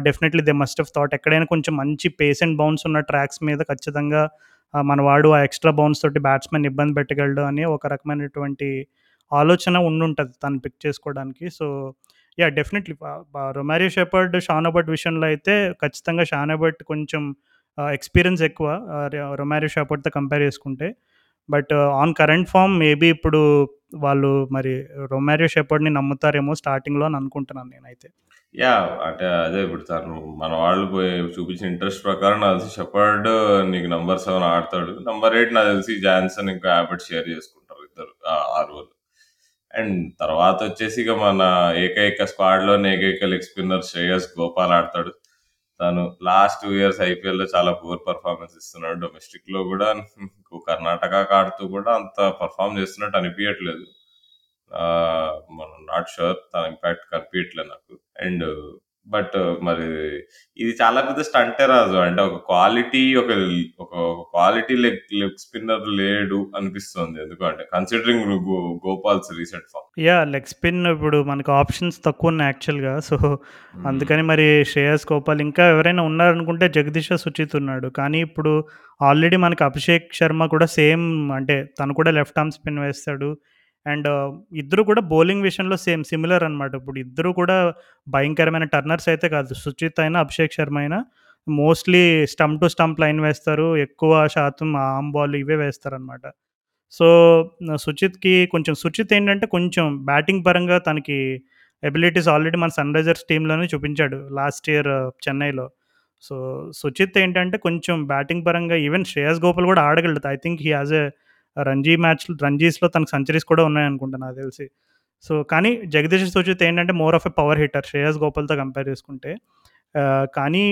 definitely they must of thought ఎక్కడైనా కొంచెం మంచి పేస్ అండ్ బౌన్స్ ఉన్న ట్రాక్స్ మీద ఖచ్చితంగా మనవాడు ఆ ఎక్స్‌ట్రా బౌన్స్ తోటి బ్యాట్స్మెన్ ఇబ్బంది పెట్టగలడు అని ఒక రకమైనటువంటి ఆలోచన ఉండుంటుంది తను పిక్ చేసుకోవడానికి. So, yeah definitely Romario Shepherd, Sean Abbott విషయంలో అయితే ఖచ్చితంగా షానోబర్ట్ కొంచెం ఎక్స్‌పీరియన్స్ ఎక్కువ. రొమారియో షెపర్డ్‌తో కంపేర్ చేసుకుంటే. But on current form maybe ఇప్పుడు వాళ్ళు మరి రొమారియో షెపర్డ్‌ని నమ్ముతారేమో స్టార్టింగ్‌లో అని అనుకుంటున్నాను నేనైతే. యాహ్! అంటే అదే ఇప్పుడు తను మన వాళ్ళు పోయి చూపించిన ఇంట్రెస్ట్ ప్రకారం నాకు తెలిసి షెపర్డ్ నీకు నంబర్ 7 ఆడతాడు. నంబర్ 8 నాకు తెలిసి జాన్సన్ ఇంకా యాబట్ షేర్ చేసుకుంటారు ఇద్దరు. ఆ! ఆ రోల్. అండ్ తర్వాత వచ్చేసి ఇక మన ఏకైక స్క్వాడ్‌లోనే ఏకైక లెగ్ స్పిన్నర్ శ్రేయస్ గోపాల్ ఆడతాడు. తను లాస్ట్ 2 ఇయర్స్ ఐపీఎల్‌లో చాలా పూర్ పెర్ఫార్మన్స్ ఇస్తున్నాడు. డొమెస్టిక్‌లో కూడా కర్ణాటకకి ఆడుతూ కూడా అంత పెర్ఫార్మ్ చేస్తున్నట్టు అనిపియట్లేదు. మనం నాట్ ష్యూర్ తన ఇంపాక్ట్ కనిపియట్లేదు నాకు. అండ్ బట్ మరి ఇది చాలా పెద్ద స్టంటే రాజు. అంటే ఒక క్వాలిటీ ఒక ఒక క్వాలిటీ లెగ్ లెగ్ స్పిన్నర్ లేడు అనిపిస్తుంది. ఎందుకంటే considering Gopal's recent form. Yeah! Leg spin ఇప్పుడు మనకు ఆప్షన్స్ తక్కువున్నాయి యాక్చువల్‌గా. సో. అందుకని మరి శ్రేయస్ గోపాల్ ఇంకా ఎవరైనా ఉన్నారనుకుంటే జగదీష్ సుచిత్ ఉన్నాడు. కానీ ఇప్పుడు ఆల్రెడీ మనకి అభిషేక్ శర్మ కూడా సేమ్ అంటే తను కూడా లెఫ్ట్ ఆర్మ్ స్పిన్ వేస్తాడు. అండ్ ఇద్దరు కూడా బౌలింగ్ విషయంలో సేమ్ సిమిలర్ అనమాట. ఇప్పుడు ఇద్దరు కూడా భయంకరమైన టర్నర్స్ అయితే కాదు. సుచిత్ అయినా, అభిషేక్ శర్మ అయినా mostly stump to stump line వేస్తారు. ఎక్కువ శాతం ఆమ్ బాల్ ఇవే వేస్తారనమాట. సో, సుచిత్‌కి కొంచెం సుచిత్ ఏంటంటే కొంచెం బ్యాటింగ్ పరంగా తనకి ఎబిలిటీస్ ఆల్రెడీ మన సన్‌రైజర్స్ టీమ్‌లోనే చూపించాడు లాస్ట్ ఇయర్ చెన్నైలో. సో, సుచిత్ ఏంటంటే కొంచెం బ్యాటింగ్ పరంగా ఈవెన్ శ్రేయస్ గోపాల్ కూడా ఆడగలడు. I think he has a Ranji match రంజీస్‌లో తనకు సెంచరీస్ కూడా ఉన్నాయనుకుంటా నాకు తెలిసి. సో, కానీ జగదీష్ సూచిత ఏంటంటే more of a power hitter Shreyas గోపాల్‌తో compare చేసుకుంటే. కానీ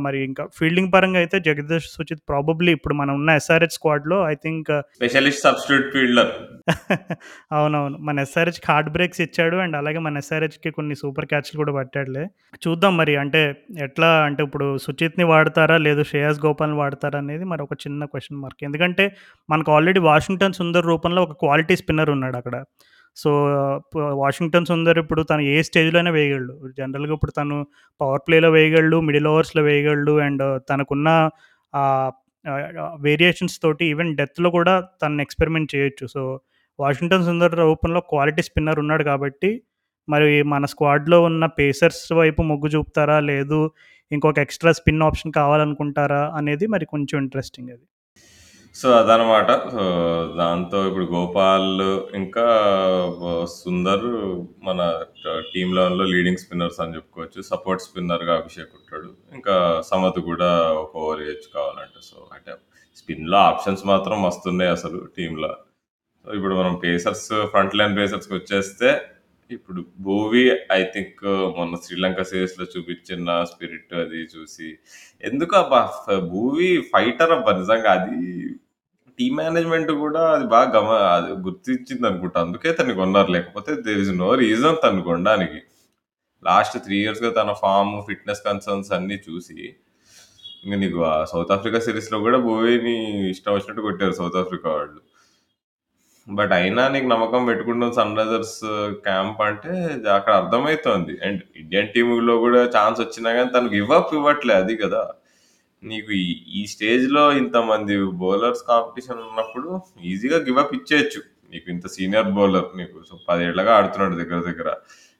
మరి ఇంకా ఫీల్డింగ్ పరంగా అయితే జగదీష్ సుచిత్ ప్రాబబ్లీ ఇప్పుడు మనం ఉన్న SRH స్క్వాడ్‌లో I think specialist substitute fielder. అవునవును. మన ఎస్ఆర్‌హెచ్‌కి హార్డ్ బ్రేక్స్ ఇచ్చాడు. అండ్ అలాగే మన ఎస్ఆర్‌హెచ్‌కి కొన్ని సూపర్ క్యాచ్‌లు కూడా పట్టాడులే. చూద్దాం మరి అంటే ఎట్లా అంటే ఇప్పుడు సుచిత్‌ని వాడతారా? లేదు శ్రేయస్ గోపాల్‌ని వాడతారా? అనేది మరి ఒక చిన్న క్వెషన్ మార్క్. ఎందుకంటే మనకు ఆల్రెడీ వాషింగ్టన్ సుందర్ రూపంలో ఒక క్వాలిటీ స్పిన్నర్ ఉన్నాడక్కడ. సో, వాషింగ్టన్ సుందర్ ఇప్పుడు తను ఏ స్టేజ్‌లో అయినా వేయగలడు. జనరల్‌గా ఇప్పుడు తను పవర్ ప్లేలో వేయగలడు, మిడిల్ ఓవర్స్‌లో వేయగలడు అండ్ తనకున్న వేరియేషన్స్ తోటి ఈవెన్ డెత్‌లో కూడా తను ఎక్స్‌పెరిమెంట్ చేయొచ్చు. సో, వాషింగ్టన్ సుందర్ ఓపెన్‌లో క్వాలిటీ స్పిన్నర్ ఉన్నాడు కాబట్టి, మరి మన స్క్వాడ్‌లో ఉన్న పేసర్స్ వైపు మొగ్గు చూపుతారా? లేదు ఇంకొక ఎక్స్‌ట్రా స్పిన్ ఆప్షన్ కావాలనుకుంటారా? అనేది మరి కొంచెం ఇంట్రెస్టింగ్ అది. సో, అదనమాట. సో, దాంతో ఇప్పుడు గోపాల్ ఇంకా వ సుందర్ మన ట టీమ్ లీడింగ్ స్పిన్నర్స్ అని చెప్పుకోవచ్చు. సపోర్ట్ స్పిన్నర్‌గా అభిషేక్ ఉంటాడు. ఇంకా సమత్ కూడా ఒక ఓవర్ ఏయొచ్చు కావాలంటే. సో, అంటే స్పిన్‌లో ఆప్షన్స్ మాత్రం మస్తున్నాయి అసలు టీమ్‌లో. సో, ఇప్పుడు మనం పేసర్స్ ఫ్రంట్ లైన్ పేసర్స్‌కొచ్చేస్తే ఇప్పుడు భువీ ఐ థింక్ మొన్న శ్రీలంక సిరీస్‌లో చూపించిన స్పిరిట్ అది చూసి ఎందుకబ్బా! ఫ భువీ ఫైటర్ అబ్బా! నిజంగా అది టీమ్ మేనేజ్‌మెంట్ కూడా అది బాగా గమ అది గుర్తించిందనుకుంటా. అందుకే తనని కొన్నారు. లేకపోతే దేర్ ఈస్ నో రీజన్ తనని కొనడానికి. లాస్ట్ 3 ఇయర్స్‌గా తన ఫార్మ్, ఫిట్‌నెస్ కన్సర్న్స్ అన్నీ చూసి ఇంక నీకు ఆ సౌత్ ఆఫ్రికా సిరీస్‌లో కూడా భువీని ఇష్టం వచ్చినట్టు కొట్టారు సౌత్ ఆఫ్రికా వాళ్ళు. బట్ అయినా నీకు నమ్మకం పెట్టుకుంటాం సన్‌రైజర్స్ క్యాంప్ uh, అంటే అక్కడ అర్థమైతోంది. అండ్ ఇండియన్ టీమ్‌లో కూడా ఛాన్స్ వచ్చినా గానీ తను గివ్ అప్ ఇవ్వట్లే అది కదా! నీకు ఈ ఈ స్టేజ్‌లో ఇంతమంది బౌలర్స్ కాంపిటీషన్ ఉన్నప్పుడు ఈజీగా గివ్ అప్ ఇచ్చేయొచ్చు. నీకు ఇంత సీనియర్ బౌలర్ నీకు సో 10 ఏళ్ళుగా ఆడుతున్నాడు దగ్గర దగ్గర.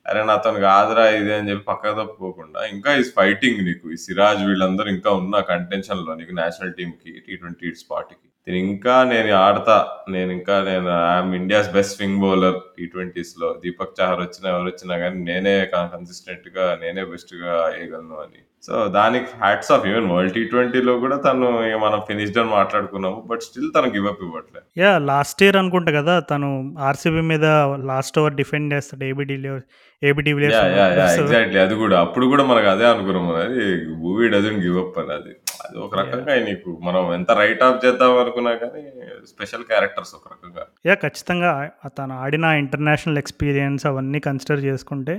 అరే నాతోని కాదురా ఇది అని చెప్పి పక్కకు తప్పుకోకుండా ఇంకా ఈస్ ఫైటింగ్ నీకు. ఈ సిరాజ్ వీళ్ళందరూ ఇంకా ఉన్న కంటెన్షన్‌లో నీకు నేషనల్ టీమ్‌కి టీ20 స్పాట్‌కి. నేను ఇంకా నేను ఆడతా. నేను ఇంకా నేను I'm India's best swing bowler టీ20స్‌లో. Deepak Chahar వచ్చినా ఎవరొచ్చినా గానీ నేనే క కన్సిస్టెంట్‌గా నేనే బెస్ట్‌గా ఏయగలను అని. సో, దానికి హ్యాట్స్ ఆఫ్ ఈవెన్ వరల్డ్ టీ20లో కూడా తను మనం ఫినిష్డ్ అని మాట్లాడుకున్నాము. బట్ స్టిల్ తను గివ్ అప్ ఇవ్వట్లే. యాహ్! లాస్ట్ ఇయర్ అనుకుంటా కదా! తను ఆర్‌సీబీ మీద లాస్ట్ ఓవర్ డిఫెండ్ చేస్తాడు AB de Villiers AB de Villiers yeah! Yeah! ఉన్నప్పుడు. యాహ్! సో ఎగ్జాక్ట్‌లీ అది కూడా. అప్పుడు కూడా మనకు అదే అనుకున్నాం. అది భువీ డజంట్ గివ్ అప్ అని అది. అది ఒక! రకంగా నీకు మనం ఎంత రైట్ ఆఫ్ చేద్దాం అనుకున్నా కానీ స్పెషల్ క్యారెక్టర్స్ ఒక రకంగా. యాహ్! ఖచ్చితంగా తను ఆడిన ఇంటర్నేషనల్ ఎక్స్‌పీరియన్స్ అవన్నీ కన్సిడర్ చేసుకుంటే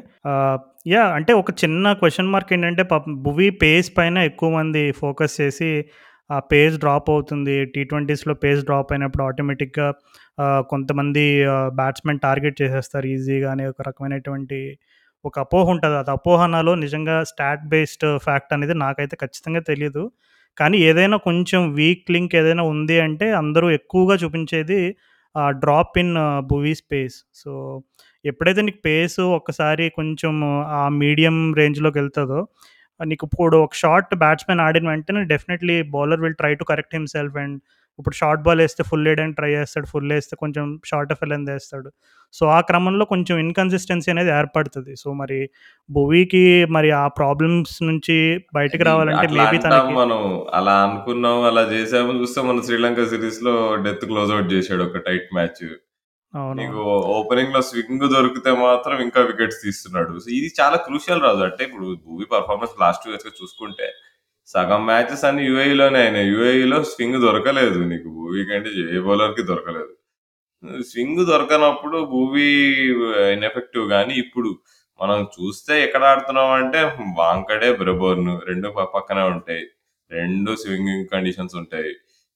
యాహ్! అంటే ఒక చిన్న క్వెషన్ మార్క్ ఏంటంటే భువీ పేస్ పైన ఎక్కువ మంది ఫోకస్ చేసి ఆ పేస్ డ్రాప్ అవుతుంది. టీ20స్‌లో పేస్ డ్రాప్ అయినప్పుడు ఆటోమేటిక్‌గా కొంతమంది బ్యాట్స్‌మెన్ టార్గెట్ చేసేస్తారు ఈజీగా అనే ఒక రకమైనటువంటి ఒక అపోహ ఉంటుంది అది అపోహనలో నిజంగా స్టాట్ బేస్డ్ ఫ్యాక్ట్ అనేది నాకైతే ఖచ్చితంగా తెలియదు కానీ ఏదైనా కొంచెం వీక్ లింక్ ఏదైనా ఉంది అంటే అందరూ ఎక్కువగా చూపించేది drop in Bhuvi's pace. So, ఎప్పుడైతే నీకు పేస్ ఒక్కసారి కొంచెం ఆ మీడియం రేంజ్లోకి వెళ్తుందో నీకు ఇప్పుడు ఒక షార్ట్ బ్యాట్స్‌మెన్ ఆడిన వెంటనే definitely bowler will try to correct himself and ఇప్పుడు షార్ట్ బాల్ ఏస్తే ఫుల్ ఏయడానికి ట్రై చేస్తాడు. ఫుల్ ఏస్తే కొంచెం షార్ట్ ఆఫ్ లెంత్ ఏస్తాడు. సో, ఆ క్రమంలో కొంచెం ఇన్‌కన్సిస్టెన్సీ అనేది ఏర్పడతది. సో, మరి భువీకి మరి ఆ ప్రాబ్లమ్స్ నుంచి బయటికి రావాలంటే మేబీ మనం. అలా అనుకున్నాం, అలా చేసాము. చూస్తే మన శ్రీలంక సిరీస్‌లో డెత్ క్లోజ్ ఔట్ చేసాడు ఒక టైట్ మ్యాచ్. నీకు అవునవును. ఓపెనింగ్‌లో స్వింగ్ దొరికితే మాత్రం ఇంకా వికెట్స్ తీస్తున్నాడు. సో, ఇది చాలా క్రూషియల్ రాజు. అంటే ఇప్పుడు భువీ పెర్ఫార్మన్స్ లాస్ట్ 2 ఇయర్స్‌గా చూసుకుంటే సగం మ్యాచెస్ అన్ని యుఏఈలోనే అయినాయి. యుఏఈలో స్వింగ్ దొరకలేదు నీకు భూవీ కంటే ఏ బౌలర్‌కి దొరకలేదు. స్వింగ్ దొరకనప్పుడు భూవీ ఇన్ఎఫెక్టివ్ కానీ ఇప్పుడు మనం చూస్తే ఎక్కడ ఆడుతున్నాం అంటే వాంకడే, బ్రబోర్ను రెండు పక్కనే ఉంటాయి. రెండు స్వింగింగ్ కండిషన్స్ ఉంటాయి.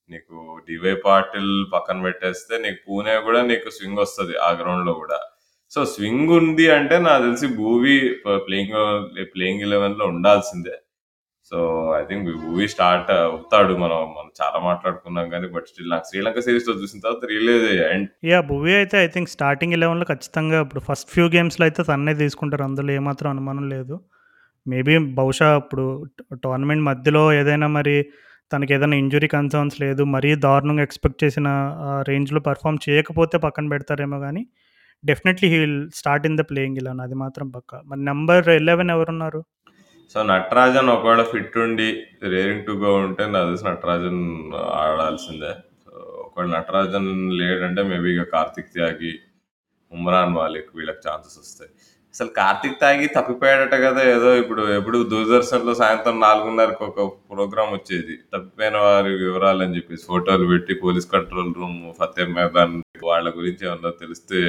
నీకు డివై పాటిల్ పక్కన పెట్టేస్తే నీకు పూణే కూడా నీకు స్వింగ్ వస్తది ఆ గ్రౌండ్‌లో కూడా. సో, స్వింగ్ ఉంది అంటే నాకు తెలిసి భూవీ ప్లేయింగ్ ప్లేయింగ్ ప్లేయింగ్ 11లో ఉండాల్సిందే. So, I think Bhuvi start అవుతాడు. మనం మనం చాలా మాట్లాడుకున్నాం కానీ బట్ స్టిల్ నాకు శ్రీలంక సిరీస్‌లో చూసిన తర్వాత రియలైజ్ అయ్యా. And yeah! అయితే ఐ థింక్ స్టార్టింగ్ 11లో ఖచ్చితంగా ఇప్పుడు ఫస్ట్ ఫ్యూ గేమ్స్‌లో అయితే తన్నే తీసుకుంటారు. అందులో ఏమాత్రం అనుమానం లేదు. మేబీ బహుశా ఇప్పుడు టోర్నమెంట్ మధ్యలో ఏదైనా మరి తనకి ఏదైనా ఇంజురీ కన్సర్న్స్ లేదు. మరీ దారుణంగా ఎక్స్‌పెక్ట్ చేసిన రేంజ్‌లో పెర్ఫార్మ్ చేయకపోతే పక్కన పెడతారేమో కానీ definitely he will start in the playing 11 అది మాత్రం పక్క మరి నెంబర్ ఎలెవెన్ ఎవరున్నారు? సో, నటరాజన్ ఒకవేళ ఫిట్ ఉండి రేరింగ్ టు గో ఉంటే నాకు తెలిసి నటరాజన్ ఆడాల్సిందే. సో, ఒకవేళ నటరాజన్ లేడంటే మేబీ ఇక కార్తిక్ త్యాగి, ఉమ్రాన్ మాలిక్ వీళ్ళకి ఛాన్సెస్ వస్తాయి. అసలు కార్తిక్ త్యాగి తప్పిపోయాడట కదా! ఏదో ఇప్పుడు ఎప్పుడు దూరదర్శన్‌లో సాయంత్రం 4:30కి ఒక ప్రోగ్రామ్ వచ్చేది. తప్పిపోయిన వారి వివరాలు అని చెప్పేసి ఫోటోలు పెట్టి police control room, Fateh Maidan వాళ్ళ గురించి ఏమన్నా తెలిస్తే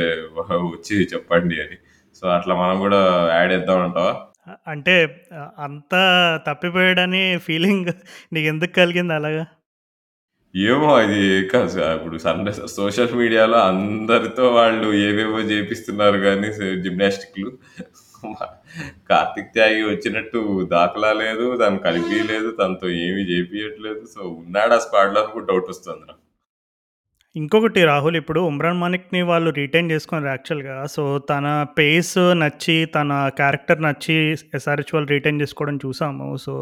వచ్చి చెప్పండి అని. సో, అట్లా మనం కూడా యాడ్ చేద్దామంటావా? అ అంటే ఆహ్, అంతా తప్పిపోయాడని ఫీలింగ్ నీకెందుకు కలిగింది అలాగా? ఏమో అది కాదు ఇప్పుడు సండే సోషల్ మీడియాలో అందరితో వాళ్ళు ఏవేవో చేపిస్తున్నారు గానీ జిమ్నాస్టిక్‌లు. కార్తిక్ త్యాగి వచ్చినట్టు దాఖలా లేదు. తను లేదు తనతో ఏమి చేపియట్లేదు. సో, ఉన్నాడా స్క్వాడ్‌లో అని కూడా డౌట్ వస్తుంది నాకు. ఇంకొకటి రాహుల్ ఇప్పుడు ఉమ్రాన్ మానిక్ని వాళ్ళు రిటైన్ చేసుకున్నారు యాక్చువల్‌గా. సో, తన పేస్ నచ్చి, తన క్యారెక్టర్ నచ్చి ఎస్ఆర్‌హెచ్ వాళ్ళు రిటైన్ చేసుకోవడం చూసాము. సో,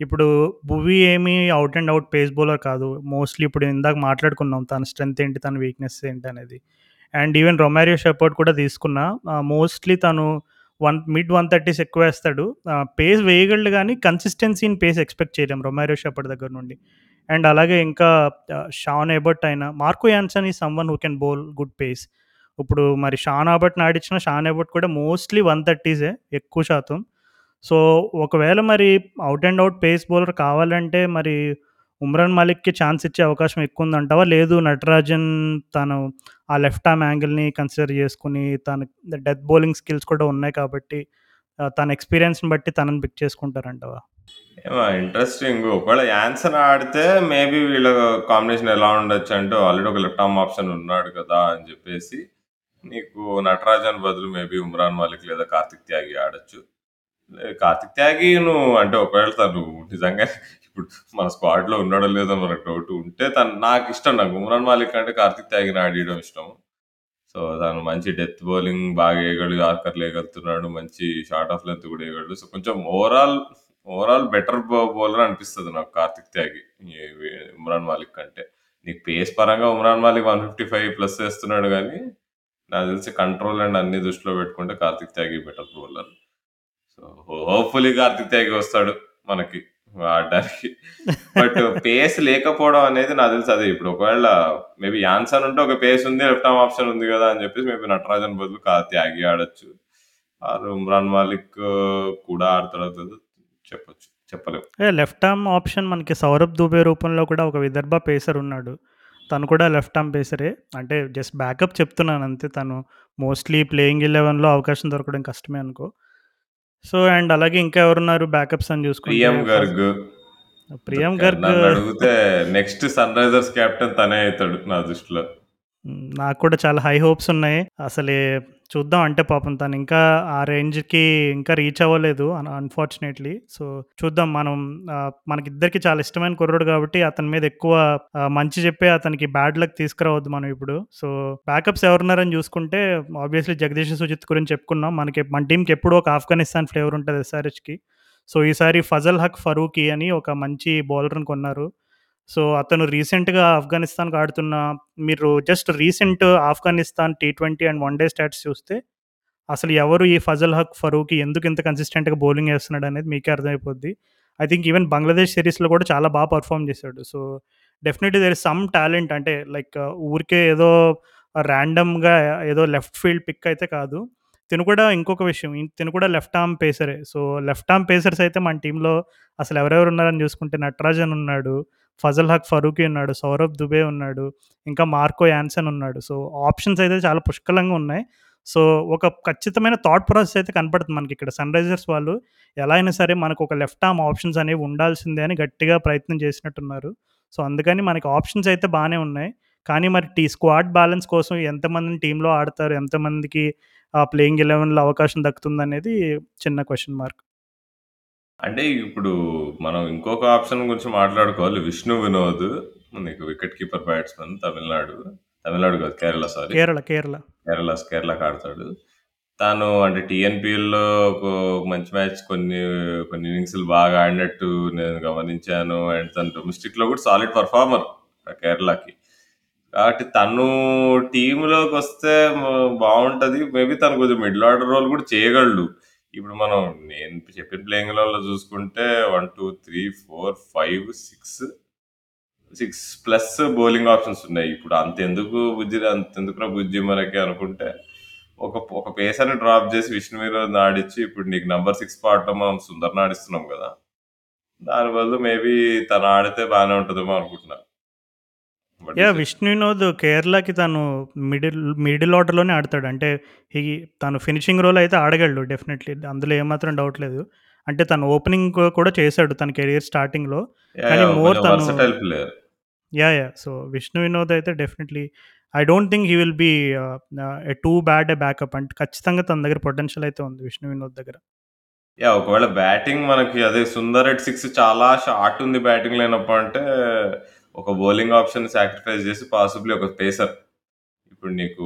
ఇప్పుడు భువి ఏమి out and out pace bowler కాదు. మోస్ట్‌లీ ఇప్పుడు ఇందాక మాట్లాడుకున్నాం తన స్ట్రెంత్ ఏంటి, తన వీక్‌నెస్ ఏంటి అనేది అండ్ ఈవెన్ రొమారియో షెపర్డ్ కూడా తీసుకున్నా మోస్ట్‌లీ తను వన్ మిడ్ 130స్ ఎక్కువేస్తాడు. ఆహ్, పేస్ వేయగలడు కానీ కన్సిస్టెన్సీ ఇన్ పేస్ ఎక్స్‌పెక్ట్ చేయలేం రొమారియో షెపర్డ్ దగ్గర నుండి. అండ్ అలాగే ఇంకా షాన్ ఎబర్ట్ అయినా Marco Jansen is someone who can bowl good pace. ఇప్పుడు మరి షాన్ ఆబర్ట్ నాడిచ్చిన షాన్ ఎబర్ట్ కూడా మోస్ట్‌లీ 130సే ఎక్కువ శాతం. సో, ఒకవేళ మరి out and out pace bowler కావాలంటే మరి ఉమ్రాన్ మలిక్కి ఛాన్స్ ఇచ్చే అవకాశం ఎక్కువుందంటావా? లేదు నటరాజన్ తను ఆ లెఫ్ట్ ఆర్మ్ యాంగిల్‌ని కన్సిడర్ చేసుకుని తన డెత్ బౌలింగ్ స్కిల్స్ కూడా ఉన్నాయి కాబట్టి తన ఎక్స్‌పీరియన్స్‌ని బట్టి తనని పిక్ చేసుకుంటారంటావా? ఏమో ఇంట్రెస్టింగ్. ఒకవేళ యాన్సన్ ఆడితే మేబీ వీళ్ళ కాంబినేషన్ ఎలా ఉండొచ్చు అంటే ఆల్రెడీ ఒక లెఫ్ట్ ఆర్మ్ ఆప్షన్ ఉన్నాడు కదా! అని చెప్పేసి నీకు నటరాజన్ బదులు మేబీ ఉమ్రాన్ మాలిక్ లేదా కార్తిక్ త్యాగి ఆడొచ్చు. లే కార్తిక్ త్యాగి నువ్వు అంటే ఒకవేళ తను నిజంగా ఇప్పుడు మన స్క్వాడ్‌లో ఉన్నాడో లేదో మనకు డౌట్ ఉంటే తను నాకిష్టం నాకు ఉమ్రాన్ మాలిక్ కంటే కార్తిక్ త్యాగిని ఆడియడం ఇష్టం. సో, తను మంచి డెత్ బౌలింగ్ బాగా ఏయగలడు. యార్కర్‌లు వేయగలుగుతున్నాడు మంచి షార్ట్ ఆఫ్ లెంత్ కూడా ఏయగలడు. సో, కొంచెం ఓవరాల్, ఓవరాల్ బెటర్ బౌలర్ అనిపిస్తుంది నాకు కార్తిక్ త్యాగి. ఉమ్రాన్ మాలిక్ కంటే. నీకు పేస్ పరంగా ఉమ్రాన్ మాలిక్ 155 ప్లస్ వేస్తున్నాడు కానీ నాకు తెలిసి కంట్రోల్ అండ్ అన్ని దృష్టిలో పెట్టుకుంటే Kartik Tyagi better bowler. So, hopefully Kartik Tyagi వస్తాడు మనకి ఆడడానికి. బట్ పేస్ లేకపోవడం అనేది నాకు తెలిసి అదే ఇప్పుడు ఒకవేళ మేబీ యాన్సన్ ఉంటే ఒక పేస్ ఉంది. లెఫ్ట్ ఆర్మ్ ఆప్షన్ ఉంది కదా! అని చెప్పేసి మేబీ నటరాజన్ బదులు కా త్యాగి ఆడొచ్చు. ఆర్ ఉమ్రాన్ మాలిక్ uh, కూడా ఆడతాడు చెప్పొచ్చు. చెప్పలేం. ఏ లెఫ్ట్ ఆర్మ్ ఆప్షన్ మనకి సౌరభ్ దుబే రూపంలో కూడా ఒక విదర్భ పేసర్ ఉన్నాడు. తను కూడా లెఫ్ట్ ఆర్మ్ పేసరే. అంటే జస్ట్ బ్యాకప్ చెప్తున్నాను అంతే. తను మోస్ట్‌లీ ప్లేయింగ్ 11లో అవకాశం దొరకడం కష్టమే అనుకో. సో, అండ్ అలాగే ఇంకా ఎవరున్నారు బ్యాకప్స్ అని చూసుకుంటే ప్రియం గర్గ్. ప్రియం గర్గ్ నన్నడిగితే నెక్స్ట్ సన్‌రైజర్స్ కెప్టెన్ తనే అయితాడు నా దృష్టిలో. నాకు కూడా చాలా హై హోప్స్ ఉన్నాయి. అసలే చూద్దాం అంటే పాపం తను ఇంకా ఆ రేంజ్‌కి ఇంకా రీచ్ అవ్వలేదు అన్‌ఫార్చునేట్‌లీ. సో, చూద్దాం మనం మనకిద్దరికి చాలా ఇష్టమైన కుర్రుడు కాబట్టి అతని మీద ఎక్కువ మంచి చెప్పి అతనికి బ్యాడ్ లక్ తీసుకురావద్దు మనం ఇప్పుడు. సో, బ్యాకప్స్ ఎవరున్నారని చూసుకుంటే ఆబ్వియస్‌లీ జగదీష్ సుజిత్ గురించి చెప్పుకున్నాం. మనకి మన టీంకి ఎప్పుడూ ఒక ఆఫ్ఘనిస్తాన్ ఫ్లేవర్ ఉంటుంది ఎస్ఆర్‌హెచ్‌కి. సో, ఈసారి ఫజల్ హక్ ఫరూకి అని ఒక మంచి బౌలర్‌ని కొన్నారు. సో, అతను రీసెంట్‌గా ఆఫ్ఘనిస్తాన్‌కి ఆడుతున్న మీరు జస్ట్ రీసెంట్ ఆఫ్ఘనిస్తాన్ టీ20 అండ్ వన్ డే స్టాట్స్ చూస్తే అసలు ఎవరు ఈ ఫజల్ హక్ ఫరూకీ ఎందుకు ఇంత కన్సిస్టెంట్‌గా బౌలింగ్ వేస్తున్నాడు అనేది మీకే అర్థమైపోద్ది. ఐ థింక్ ఈవెన్ బంగ్లాదేశ్ సిరీస్‌లో కూడా చాలా బాగా పర్ఫామ్ చేశాడు. So, definitely there is some talent అంటే లైక్ ఊరికే ఏదో ర్యాండమ్‌గా ఏదో లెఫ్ట్ ఫీల్డ్ పిక్ అయితే కాదు. తిను కూడా ఇంకొక విషయం తిను కూడా లెఫ్ట్ ఆర్మ్ పేసరే. సో, లెఫ్ట్ ఆర్మ్ పేసర్స్ అయితే మన టీంలో అసలు ఎవరెవరు ఉన్నారని చూసుకుంటే నటరాజన్ ఉన్నాడు. ఫజల్ హక్ ఫరూకీ ఉన్నాడు. సౌరభ్ దుబే ఉన్నాడు. ఇంకా మార్కో యాన్సన్ ఉన్నాడు. సో, ఆప్షన్స్ అయితే చాలా పుష్కలంగా ఉన్నాయి. సో, ఒక ఖచ్చితమైన థాట్ ప్రాసెస్ అయితే కనపడుతుంది మనకిక్కడ సన్‌రైజర్స్ వాళ్ళు ఎలా అయినా సరే మనకు ఒక లెఫ్ట్ ఆర్మ్ ఆప్షన్స్ అనేవి ఉండాల్సిందే అని గట్టిగా ప్రయత్నం చేసినట్టున్నారు. సో, అందుకని మనకి ఆప్షన్స్ అయితే బాగానే ఉన్నాయి. కానీ మరి టీ స్క్వాడ్ బ్యాలెన్స్ కోసం ఎంతమందిని టీంలో ఆడతారు? ఎంతమందికి ప్లేయింగ్ 11లో అవకాశం దక్కుతుందనేది చిన్న క్వశ్చన్ మార్క్. అంటే ఇప్పుడు మనం ఇంకొక ఆప్షన్ గురించి మాట్లాడుకోవాలి. విష్ణు వినోద్ నీకు wicket keeper batsman Tamil Nadu. Tamil Nadu కాదు కేరళ సారీ. కేరళ, కేరళ. కేరళ కేరళకి ఆడతాడు. తాను అంటే టీఎన్‌పీఎల్‌లో ఒక మంచి మ్యాచ్ కొన్ని కొన్ని ఇన్నింగ్స్‌లు బాగా ఆడినట్టు నేను గమనించాను. అండ్ తను డొమెస్టిక్‌లో కూడా సాలిడ్ పెర్ఫార్మర్ కేరళకి. కాబట్టి తను టీమ్‌లోకొస్తే మ బావుంటది. మేబీ తను కొంచెం మిడిల్ ఆర్డర్ రోల్ కూడా చేయగలడు. ఇప్పుడు మనం నేను చెప్పిన ప్లేయింగ్ 11లో చూసుకుంటే 1, 2, 3, 4, 5, 6 6 ప్లస్ బౌలింగ్ ఆప్షన్స్ ఉన్నాయి. ఇప్పుడు అంతెందుకు బుజ్జి అంతెందుకు బుజ్జి మనకి అనుకుంటే ఒక ఒక పేసర్‌ని డ్రాప్ చేసి విష్ణు మీరు ఆడిచ్చి ఇప్పుడు నీకు నెంబర్ సిక్స్ పాడటం మనం సుందర్‌ని ఆడిస్తున్నాం కదా! దానివల్ల మేబీ తను ఆడితే బాగానే ఉంటుందేమో అనుకుంటున్నాను యూ? విష్ణు వినోద్ కేరళకి తను మిడిల్ మిడిల్ ఆర్డర్‌లోనే ఆడతాడు. అంటే ఈ తను ఫినిషింగ్ రోల్ అయితే ఆడగలడు డెఫినెట్‌లీ. అందులో ఏమాత్రం డౌట్ లేదు. అంటే తను ఓపెనింగ్ కూడా చేశాడు తన కెరియర్ స్టార్టింగ్‌లో. కానీ! మోర్ తను. Yeah! Yeah! So, Vishnu Vinod అయితే definitely I don't think he will be too bad backup అంటే ఖచ్చితంగా తన దగ్గర పొటెన్షియల్ అయితే ఉంది విష్ణు వినోద్ దగ్గర. యాహ్! ఒకవేళ బ్యాటింగ్ మనకి అదే 'సుందర్ రెడ్డి 6' చాలా షార్ట్ ఉంది బ్యాటింగ్ లైనప్ అంటే ఒక బౌలింగ్ ఆప్షన్ సాక్రిఫైస్ చేసి పాసిబ్లీ ఒక పేసర్. ఇప్పుడు నీకు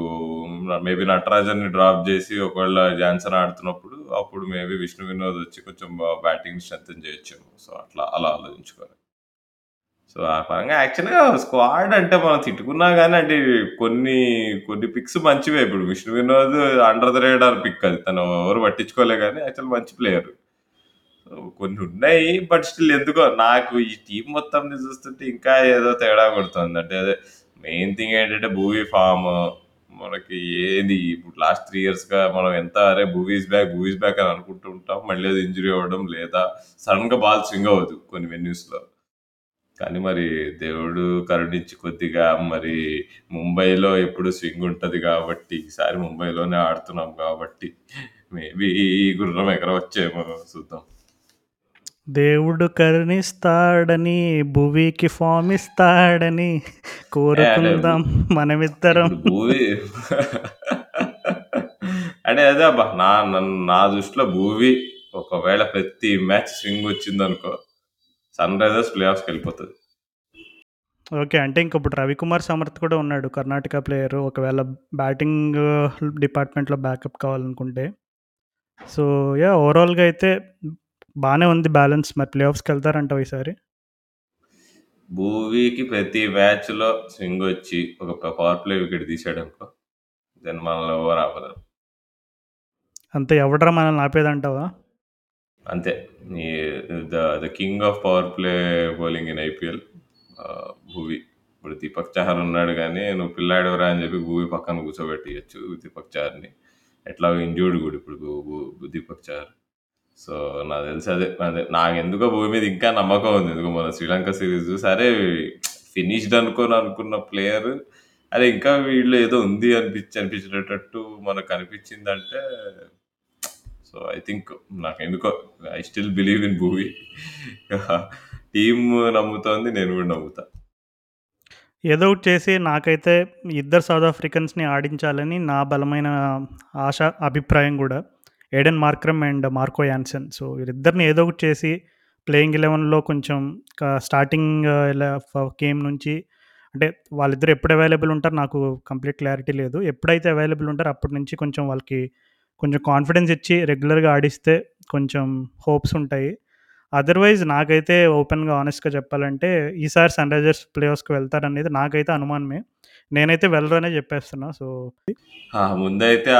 మేబీ నటరాజన్‌ని డ్రాప్ చేసి ఒకవేళ జాన్సన్ ఆడుతున్నప్పుడు అప్పుడు మేబీ విష్ణు వినోద్ వచ్చి కొంచెం బ్యాటింగ్ స్ట్రెంగ్ చేయొచ్చు సో, అట్లా అలా ఆలోచించుకోవాలి. సో, ఆ పరంగా యాక్చువల్‌గా స్క్వాడ్ అంటే మనం తిట్టుకున్నా కానీ అంటే కొన్ని కొన్ని పిక్స్ మంచివే. ఇప్పుడు Vishnu Vinod under the radar pick అది. తను ఎవరు పట్టించుకోలే కానీ యాక్చువల్ మంచి ప్లేయర్. కొన్ని ఉన్నాయి. బట్ స్టిల్ ఎందుకో నాకు ఈ టీం మొత్తం చూస్తుంటే ఇంకా ఏదో తేడా కొడుతుంది. అంటే అదే మెయిన్ థింగ్ ఏంటంటే భూవీ ఫామ్ మనకి ఏది ఇప్పుడు లాస్ట్ త్రీ ఇయర్స్‌గా మనం ఎంత అరే భూవీస్ బ్యాక్, భూవీస్ బ్యాక్ అని అనుకుంటూ ఉంటాం. మళ్ళీ అది ఇంజురీ అవ్వడం లేదా సడెన్‌గా బాల్ స్వింగ్ అవ్వదు కొన్ని వెన్యూస్‌లో. కానీ మరి దేవుడు కరుణించి కొద్దిగా మరి ముంబైలో ఎప్పుడు స్వింగ్ ఉంటుంది కాబట్టి ఈసారి ముంబైలోనే ఆడుతున్నాం కాబట్టి మేబీ ఈ గుర్రం వచ్చేమో చూద్దాం. దేవుడు కరుణిస్తాడని భువికి ఫార్మ్ ఇస్తాడని కోరుకుందాం మనమిద్దరం. భూవీ అంటే అదే అబ్బా! నా నా దృష్టిలో భూవీ ఒకవేళ ప్రతి మ్యాచ్ స్వింగ్ వచ్చిందనుకో సన్ రైజర్స్ ప్లే ఆఫ్స్‌కెళ్ళిపోతది. ఓకే. అంటే ఇంక ఇప్పుడు రవికుమార్ సమర్థ్ కూడా ఉన్నాడు. కర్ణాటక ప్లేయరు. ఒకవేళ బ్యాటింగ్ డిపార్ట్‌మెంట్‌లో బ్యాకప్ కావాలనుకుంటే. So, yeah! ఓవరాల్‌గా అయితే బానే ఉంది బ్యాలెన్స్. మరి ప్లే ఆఫ్స్‌కెళ్తారంటావా ఈసారి? భూవీకి ప్రతి మ్యాచ్‌లో స్వింగ్ వచ్చి ఒక ప పవర్ ప్లే వికెట్ తీసాడనుకో దెన్ మనల్ని ఎవరు ఆపలేరు. అంతే ఎవడ్రా మనల్ని ఆపేదంటావా? అంతే. ఈ the the king of power play bowling in IPL ah, Bhuvi. ఇప్పుడు దీపక్ చహర్ ఉన్నాడు గానీ, నువ్వు పిల్లాడివిరా అని చెప్పి భువీ పక్కన కూర్చోబెట్టియొచ్చు దీపక్ చహర్‌ని. ఎట్లాగో ఇంజ్యూర్డ్ కూడా ఇప్పుడు భు భు దీపక్ చహర్. సో, నాకు తెలిసి అదే అదే నాకెందుకో భూమి మీద ఇంకా నమ్మకం ఉంది. ఎందుకో మన శ్రీలంక సిరీస్ సరే ఫినిష్డ్ అనుకోని అనుకున్న ప్లేయర్ అరే ఇంకా వీళ్ళు ఏదో ఉంది అనిపించి అనిపించేటట్టు మనకు అనిపించిందంటే సో, ఐ థింక్ నాకు ఎందుకో I still believe in Bhuvi team నమ్ముతోంది. నేను కూడా నమ్ముతా. ఏదో ఒకటి చేసి నాకైతే ఇద్దరు సౌత్ ఆఫ్రికన్స్‌ని ఆడించాలని నా బలమైన ఆశ, అభిప్రాయం కూడా Aiden Markram and Marco Jansen so, వీరిద్దరిని ఏదో ఒకటి చేసి ప్లేయింగ్ 11లో కొంచెం స్టార్టింగ్ ఇలా గేమ్ నుంచి అంటే వాళ్ళిద్దరు ఎప్పుడు అవైలబుల్ ఉంటారు నాకు కంప్లీట్ క్లారిటీ లేదు. ఎప్పుడైతే అవైలబుల్ ఉంటారో అప్పటి నుంచి కొంచెం వాళ్ళకి కొంచెం కాన్ఫిడెన్స్ ఇచ్చి రెగ్యులర్‌గా ఆడిస్తే కొంచెం హోప్స్ ఉంటాయి. అదర్‌వైజ్ నాకైతే ఓపెన్‌గా హానెస్ట్‌గా చెప్పాలంటే ఈసారి సన్ రైజర్స్ ప్లే ఆఫ్స్‌కి వెళ్తారనేది నాకైతే అనుమానమే. నేనైతే వెళ్ళరనే చెప్పేస్తున్నా. సో! ముందైతే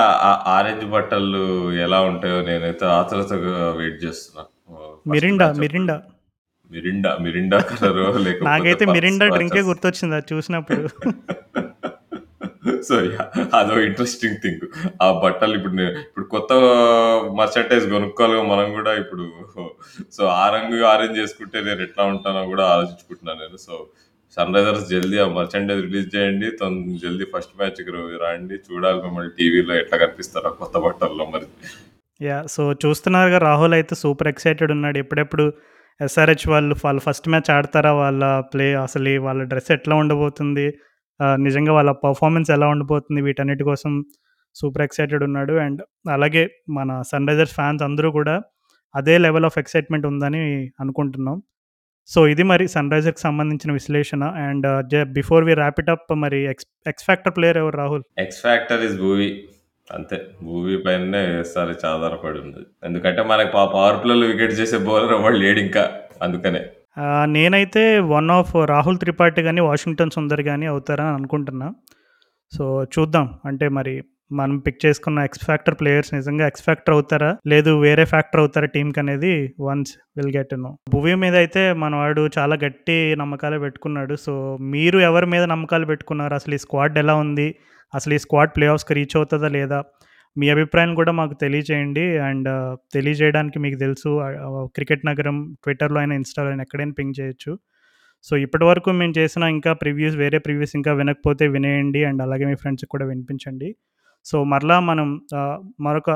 ఆరెంజ్ బట్టలు ఎలా ఉంటాయో నేనైతే ఆతృతగా వెయిట్ చేస్తున్నా. మిరిండా. మిరిండా. మిరిండా, మిరిండా కలరో నాకైతే మిరిండా డ్రింకే. గుర్తొచ్చింది అది చూసినప్పుడు. సో, యా అదో ఇంట్రెస్టింగ్ థింగ్. ఆ బట్టలు ఇప్పుడు నే ఇప్పుడు కొత్త మర్చండైజ్ కొనుక్కోవాలిగా మనం గూడా ఇప్పుడు. సో, ఆ రంగు ఆరెంజ్ చేసుకుంటే నేను ఎట్లా ఉంటానో గూడా ఆలోచించుకుంటున్నాను నేను. సో, సన్ రైజర్స్ జల్దీ ఆ మర్చండైజ్ రిలీజ్ చేయండి. తొం జల్దీ ఫస్ట్ మ్యాచ్‌కి ర రండి. చూడాలి మిమ్మల్ని టీవీలో ఎట్లా కనిపిస్తారో కొత్త బట్టల్లో మరి. యాహ్! సో, చూస్తున్నారుగా రాహుల్ అయితే సూపర్ ఎక్సైటెడ్ ఉన్నాడు. ఎప్పుడెప్పుడు ఎస్ఆర్‌హెచ్ వాళ్ళు వాళ్ళు ఫస్ట్ మ్యాచ్ ఆడతారా? వాళ్ళ ప్లే అసలు వాళ్ళ డ్రెస్ ఎట్లా ఉండబోతుంది? నిజంగా వాళ్ళ పర్ఫార్మెన్స్ ఎలా ఉండిపోతుంది వీటన్నిటి కోసం సూపర్ ఎక్సైటెడ్ ఉన్నాడు. అండ్ అలాగే మన సన్ రైజర్స్ ఫ్యాన్స్ అందరూ కూడా అదే లెవెల్ ఆఫ్ ఎక్సైట్‌మెంట్ ఉందని అనుకుంటున్నాం. సో, ఇది మరి సన్ రైజర్కి సంబంధించిన విశ్లేషణ. అండ్ uh, జ before we wrap it up మరి ఎక్స్ ఎక్స్ ఫ్యాక్టర్ ప్లేయర్ ఎవరు Rahul? X factor is Bhuvi అంతే. భూవి పైననే వేస్తారు ఆధారపడి ఉంది. ఎందుకంటే మనకు పా పవర్ ప్లేలో వికెట్ చేసే బౌలర్ లేడ్ ఇంకా అందుకనే. నేనైతే వన్ ఆఫ్ రాహుల్ త్రిపాఠి కానీ వాషింగ్టన్ సుందర్ కానీ అవుతారని అనుకుంటున్నా. సో, చూద్దాం. అంటే మరి మనం పిక్ చేసుకున్న ఎక్స్ ఫ్యాక్టర్ ప్లేయర్స్ నిజంగా ఎక్స్ ఫ్యాక్టర్ అవుతారా? లేదు వేరే ఫ్యాక్టర్ అవుతారా టీంకి అనేది once will get know. Bhuvi మీద అయితే మనవాడు చాలా గట్టి నమ్మకాలు పెట్టుకున్నాడు. సో, మీరు ఎవరి మీద నమ్మకాలు పెట్టుకున్నారు? అసలు ఈ స్క్వాడ్ ఎలా ఉంది? అసలు ఈ స్క్వాడ్ ప్లే ఆఫ్స్‌కి రీచ్ అవుతుందా లేదా? మీ అభిప్రాయం కూడా మాకు తెలియజేయండి. అండ్ తెలియజేయడానికి మీకు తెలుసు క్రికెట్ నగరం ట్విట్టర్‌లో అయినా, ఇన్‌స్టాలో అయినా ఎక్కడైనా పింగ్ చేయొచ్చు. సో, ఇప్పటివరకు మేము చేసిన ఇంకా ప్రివ్యూస్ వేరే ప్రివ్యూస్ ఇంకా వినకపోతే వినేయండి. అండ్ అలాగే మీ ఫ్రెండ్స్‌కి కూడా వినిపించండి. సో, మరలా మనం మరొక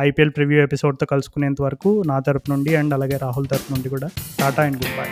ఐపీఎల్ ప్రివ్యూ ఎపిసోడ్‌తో కలుసుకునేంత వరకు నా తరపు నుండి అండ్ అలాగే రాహుల్ తరపు నుండి కూడా టాటా అండ్ గుడ్ బై.